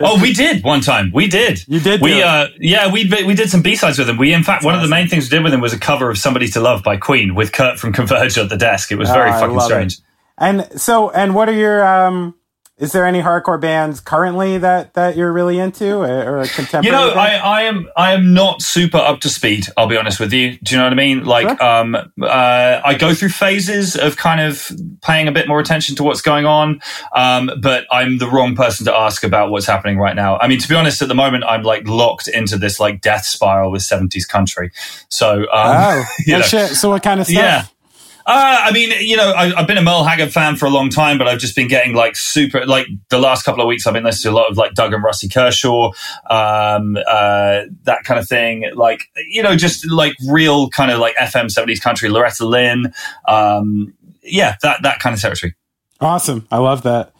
Oh, we did one time. We did. You did We uh, yeah, we we did some B sides with him. We in fact one of the main things we did with him was a cover of "Somebody to Love" by Queen with Kurt from Converge at the desk. It was very Oh, fucking love it. strange. And so, and what are your? um Is there any hardcore bands currently that that you're really into, or or a contemporary? You know, band? I, I am I am not super up to speed. I'll be honest with you. Do you know what I mean? Like, Sure. um, uh, I go through phases of kind of paying a bit more attention to what's going on, um, but I'm the wrong person to ask about what's happening right now. I mean, to be honest, at the moment, I'm like locked into this like death spiral with 70s country. So, um, oh, know, shit. So what kind of stuff? yeah. Uh, I mean, you know, I, I've been a Merle Haggard fan for a long time, but I've just been getting like super, like the last couple of weeks, I've been listening to a lot of like Doug and Rusty Kershaw, um, uh, that kind of thing. Like, you know, just like real kind of like FM 70s country, Loretta Lynn. Um, yeah, that, that kind of territory. Awesome. I love that.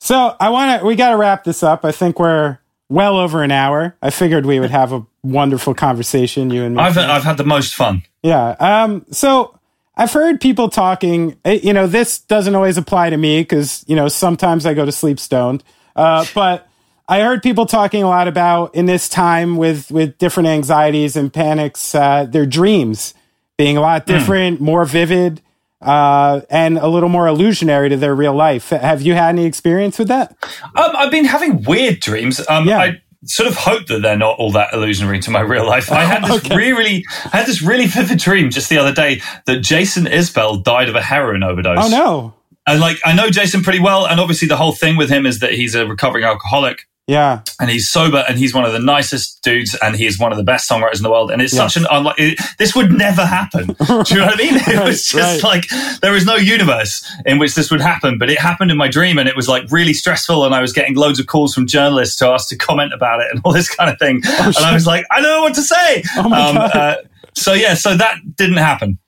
So I want to, we got to wrap this up. I think we're well over an hour. I figured we would have a wonderful conversation, you and me. I've, I've had the most fun. Yeah. Um, so I've heard people talking, eh, you know, this doesn't always apply to me because, you know, sometimes I go to sleep stoned. Uh, but I heard people talking a lot about in this time with, with different anxieties and panics, uh, their dreams being a lot different, more vivid, uh, and a little more illusionary to their real life. Have you had any experience with that? Um, I've been having weird dreams. Um, Yeah. I sort of hope that they're not all that illusionary to my real life. I had this Okay. really, I had this really vivid dream just the other day that Jason Isbell died of a heroin overdose. Oh no. And like, I know Jason pretty well, and obviously the whole thing with him is that he's a recovering alcoholic. Yeah. and he's sober and he's one of the nicest dudes and he is one of the best songwriters in the world and it's Yes. such an unlike it, this would never happen do you know what i mean it was just right. like there is no universe in which this would happen but it happened in my dream and it was like really stressful and i was getting loads of calls from journalists to ask to comment about it and all this kind of thing and i was like i don't know what to say Oh God. uh, so yeah so that didn't happen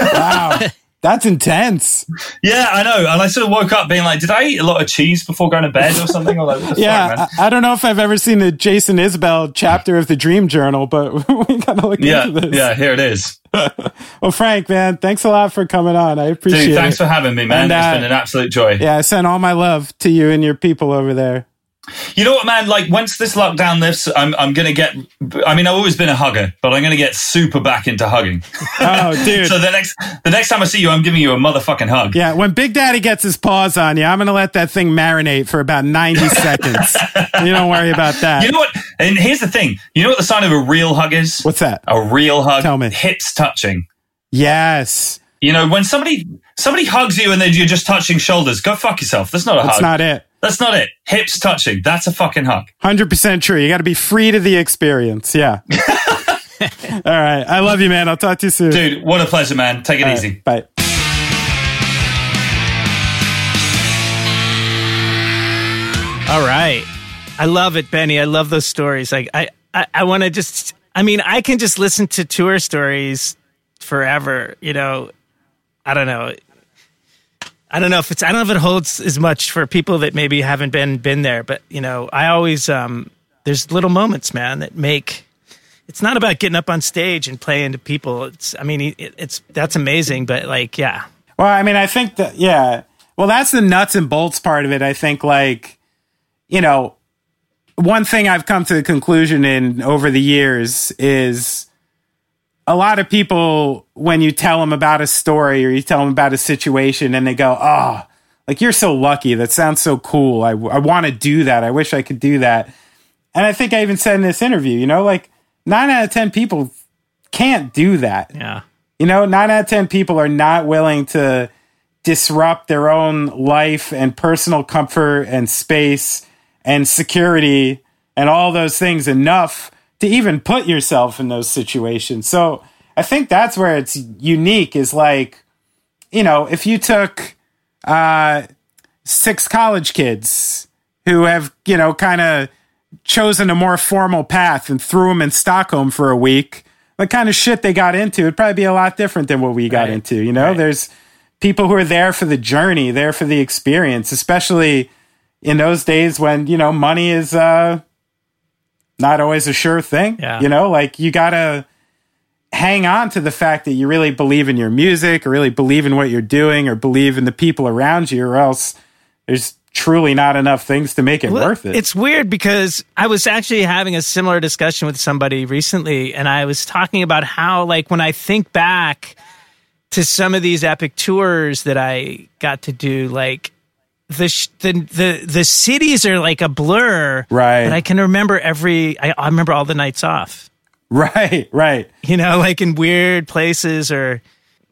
Wow. That's intense. yeah i know and i sort of woke up being like did i eat a lot of cheese before going to bed or something or like, fuck, Yeah, man? I, I don't know if I've ever seen the Jason Isbell chapter of the Dream Journal, but we gotta look yeah into this. yeah here it is Well, Frank, man, thanks a lot for coming on. I appreciate Dude, thanks it. for having me, man. And, uh, it's been an absolute joy. yeah, I send all my love to you and your people over there. You know what, man? Like once this lockdown lifts, I'm I'm gonna get. I mean, I've always been a hugger, but I'm gonna get super back into hugging. Oh, dude. so the next the next time I see you, I'm giving you a motherfucking hug. yeah, when Big Daddy gets his paws on you, I'm gonna let that thing marinate for about 90 seconds. You don't worry about that. You know what? And here's the thing. You know what the sign of a real hug is? What's that? A real hug. Tell me. Hips touching. Yes, You know, when somebody somebody hugs you and then you're just touching shoulders, go fuck yourself. That's not a that's hug. That's not it. That's not it. Hips touching. That's a fucking hug. 100% true. You got to be free to the experience. Yeah. all right. I love you, man. I'll talk to you soon. Dude, what a pleasure, man. Take it All right, easy. Bye. All right. I love it, Benny. I love those stories. Like I I, I want to just I mean, I can just listen to tour stories forever, you know. I don't know. I don't know if it's I don't know if it holds as much for people that maybe haven't been been there, but you know, I always um there's little moments, man, that make it's not about getting up on stage and playing to people. It's I mean, it, it's that's amazing, but like, yeah. Well, I mean, I think that, yeah. Well, that's the nuts and bolts part of it. I think, like, you know, one thing I've come to the conclusion in over the years is a lot of people, when you tell them about a story or you tell them about a situation and they go, oh, like, you're so lucky. That sounds so cool. I, I want to do that. I wish I could do that. And I think I even said in this interview, you know, like, nine out of 10 people can't do that. Yeah. You know, nine out of 10 people are not willing to disrupt their own life and personal comfort and space and security and all those things enough to even put yourself in those situations. So I think that's where it's unique is like, you know, if you took uh, six college kids who have, you know, kind of chosen a more formal path and threw them in Stockholm for a week, the kind of shit they got into would probably be a lot different than what we got Right. into. You know, there's people who are there for the journey, there for the experience, especially in those days when, you know, money is uh not always a sure thing. Yeah. You know, like you gotta hang on to the fact that you really believe in your music or really believe in what you're doing or believe in the people around you or else there's truly not enough things to make it Well, worth it. It's weird because I was actually having a similar discussion with somebody recently, and I was talking about how, like, when I think back to some of these epic tours that I got to do, like, the sh- the the the cities are like a blur, Right. But I can remember every. I, I remember all the nights off. right, right. You know, like in weird places, or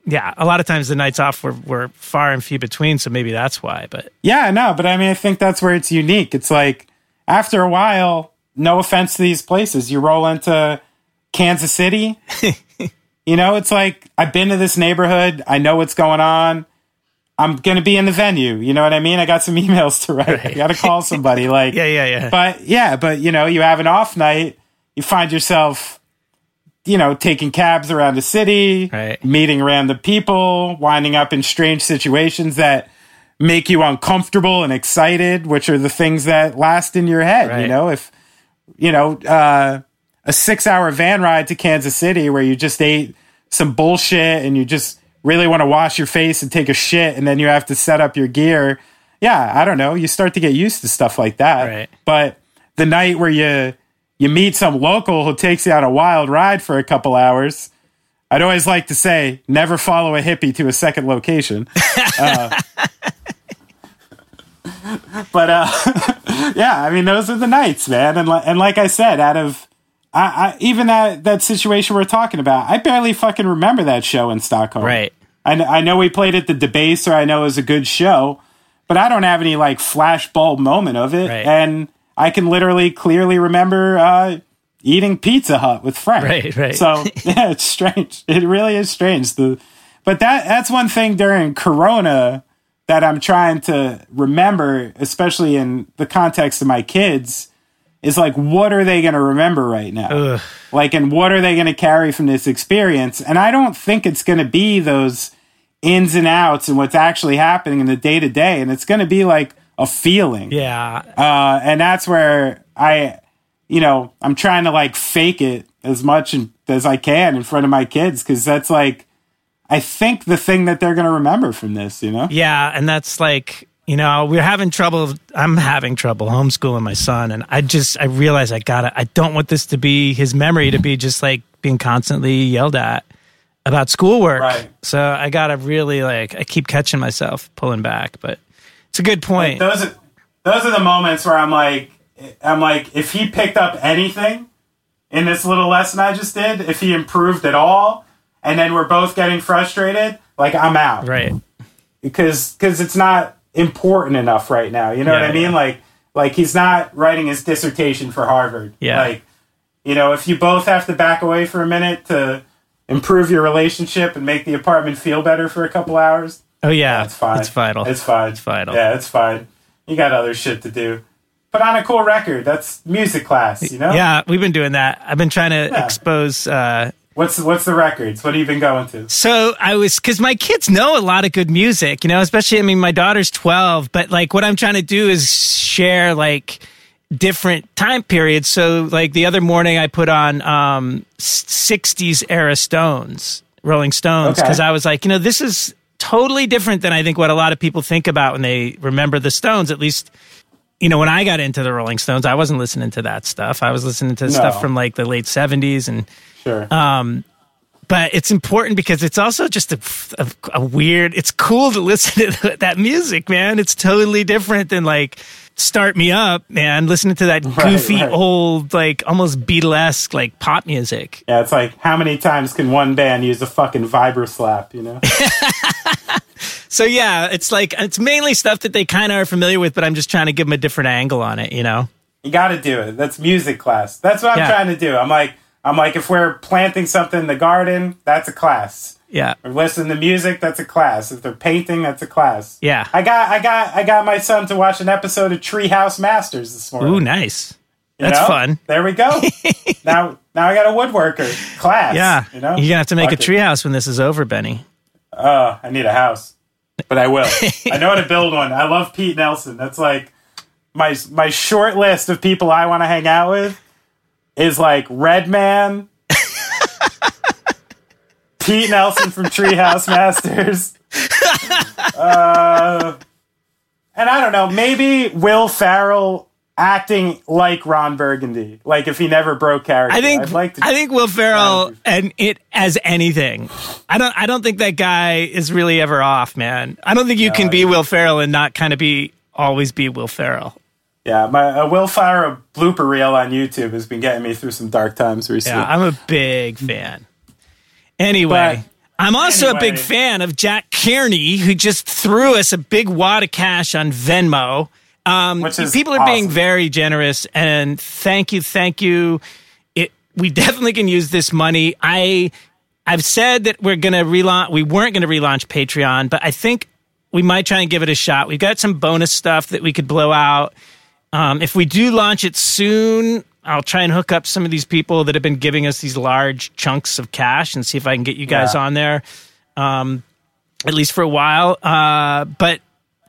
yeah, a lot of times the nights off were were far and few between. So maybe that's why. But Yeah, no, but I mean, I think that's where it's unique. It's like after a while, no offense to these places, you roll into Kansas City, you You know, it's like I've been to this neighborhood. I know what's going on. I'm gonna be in the venue. You know what I mean? I got some emails to write. I got to call somebody. Like, Yeah, yeah, yeah. But yeah, but you know, you have an off night. You find yourself, you know, taking cabs around the city, Right. meeting random people, winding up in strange situations that make you uncomfortable and excited, which are the things that last in your head. You know, if you know, uh, a six hour van ride to Kansas City where you just ate some bullshit and you just really want to wash your face and take a shit and then you have to set up your gear. Yeah, I don't know. You start to get used to stuff like that. Right. But the night where you you meet some local who takes you on a wild ride for a couple hours, I'd always like to say, never follow a hippie to a second location. Uh, but uh, yeah, I mean, those are the nights, man. And li- and like I said, out of I, I even that that situation we're talking about, I barely fucking remember that show in Stockholm. Right. I, I know we played at the Debaser. I know it was a good show, but I don't have any like flashbulb moment of it, Right. and I can literally clearly remember uh, eating Pizza Hut with Frank. Right, right. So yeah, it's strange. It really is strange. The but that that's one thing during Corona that I'm trying to remember, especially in the context of my kids, is like what are they going to remember right now? Like, and what are they going to carry from this experience? And I don't think it's going to be those ins and outs and what's actually happening in the day to day. And it's going to be like a feeling. Yeah. Uh, and that's where I, you know, I'm trying to like fake it as much as I can in front of my kids because that's like, I think the thing that they're going to remember from this, you know? Yeah, and that's like you know we're having trouble. I'm having trouble homeschooling my son, and I just I realize I gotta. I don't want this to be his memory to be just like being constantly yelled at about schoolwork. Right. So I gotta really like I keep catching myself pulling back, but it's a good point. those are those are the moments where I'm like I'm like if he picked up anything in this little lesson I just did, if he improved at all, and then we're both getting frustrated, like I'm out. right. Because cuz it's not important enough right now. You know Yeah, what I mean? yeah. Like like he's not writing his dissertation for Harvard. Yeah. Like you know, if you both have to back away for a minute to improve your relationship and make the apartment feel better for a couple hours, Oh yeah, it's fine. It's vital. It's fine. It's vital. Yeah, it's fine. You got other shit to do. Put on a cool record. That's music class, you know? Yeah, we've been doing that. I've been trying to Yeah. expose. uh What's what's the records? What have you been going to? So I was because my kids know a lot of good music, you know. Especially, I mean, my daughter's twelve, but like what I'm trying to do is share like different time periods. So, like the other morning, I put on um '60s era Stones, Rolling Stones, Okay. because I was like, you know, this is totally different than I think what a lot of people think about when they remember the Stones. At least, you know, when I got into the Rolling Stones, I wasn't listening to that stuff. I was listening to stuff from like the late '70s and Sure. Uh, but it's important because it's also just a, a, a weird it's cool to listen to that music man it's totally different than like start me up man listening to that Right, goofy right. old like almost beatlesque like pop music yeah, it's like how many times can one band use a fucking vibra slap, you know? so yeah it's like it's mainly stuff that they kind of are familiar with but i'm just trying to give them a different angle on it you know you got to do it. That's music class. That's what I'm Yeah. trying to do. I'm like I'm like if we're planting something in the garden, that's a class. yeah If we're to music, that's a class. If they're painting, that's a class. Yeah. I got I got I got my son to watch an episode of Treehouse Masters this morning. ooh nice You that's know? fun There we go. now, now I got a woodworker class. yeah you know, you're gonna have to make a Fuck it. treehouse when this is over benny Uh, I need a house, but I will. I know how to build one. I love Pete Nelson. That's like my my short list of people I want to hang out with is like Redman, Pete Nelson from Treehouse Masters, uh, and I don't know, maybe Will Ferrell acting like Ron Burgundy, like if he never broke character. I think like. I think Will Ferrell and it as anything. I don't I don't think that guy is really ever off, man. I don't think you can be Will Ferrell and not kind of be always be Will Ferrell. Yeah, my uh, Will Ferrell blooper reel on YouTube has been getting me through some dark times recently. Yeah, I'm a big fan. Anyway, But- I'm also a big fan of Jack Kearney, who just threw us a big wad of cash on Venmo. Um, people are being very generous, and thank you, thank you. It we definitely can use this money. I. I've said that we're going to relaunch. We weren't going to relaunch Patreon, but I think we might try and give it a shot. We've got some bonus stuff that we could blow out. Um, if we do launch it soon, I'll try and hook up some of these people that have been giving us these large chunks of cash and see if I can get you guys Yeah. on there, um, at least for a while. Uh, but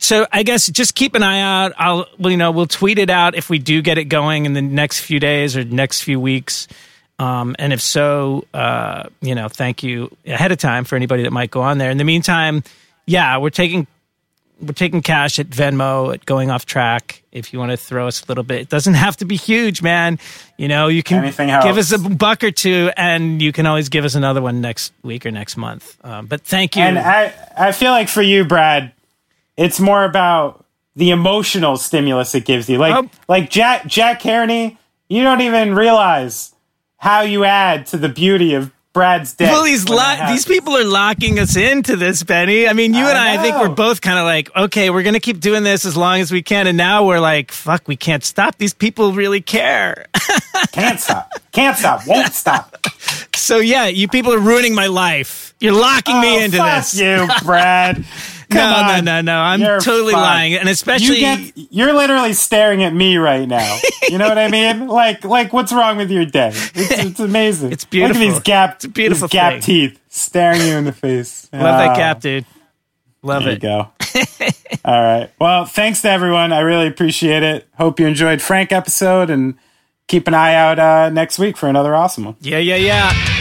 so I guess just keep an eye out. I'll, well, you know, we'll tweet it out if we do get it going in the next few days or next few weeks. Um, and if so, uh, you know, thank you ahead of time for anybody that might go on there. In the meantime, yeah, we're taking we're taking cash at Venmo at going off track. If you want to throw us a little bit, it doesn't have to be huge, man. You know, you can give us a buck or two, and you can always give us another one next week or next month. Um, but thank you. And I, I feel like for you, Brad, it's more about the emotional stimulus it gives you. Like, Oh. like Jack, Jack Kearney, you don't even realize how you add to the beauty of Brad's day. well, these lo- these people are locking us into this, Benny. I mean, you and I, I think we're both kind of like, okay, we're going to keep doing this as long as we can, and now we're like, fuck, we can't stop. These people really care. can't stop, can't stop, won't stop. so yeah, you people are ruining my life. You're locking oh, me Oh, into fuck this. you, Brad. Come no, on. no, no, no. I'm You're totally fucked. lying, and especially you get, you're literally staring at me right now. You know what I mean? Like, like what's wrong with your day? It's, it's amazing. It's beautiful. Look at these gap, It's beautiful these gap teeth staring you in the face. love that Ah, gap, dude. Love There you it. go. All right. Well, thanks to everyone. I really appreciate it. Hope you enjoyed Frank episode and keep an eye out uh, next week for another awesome one. Yeah, yeah, yeah.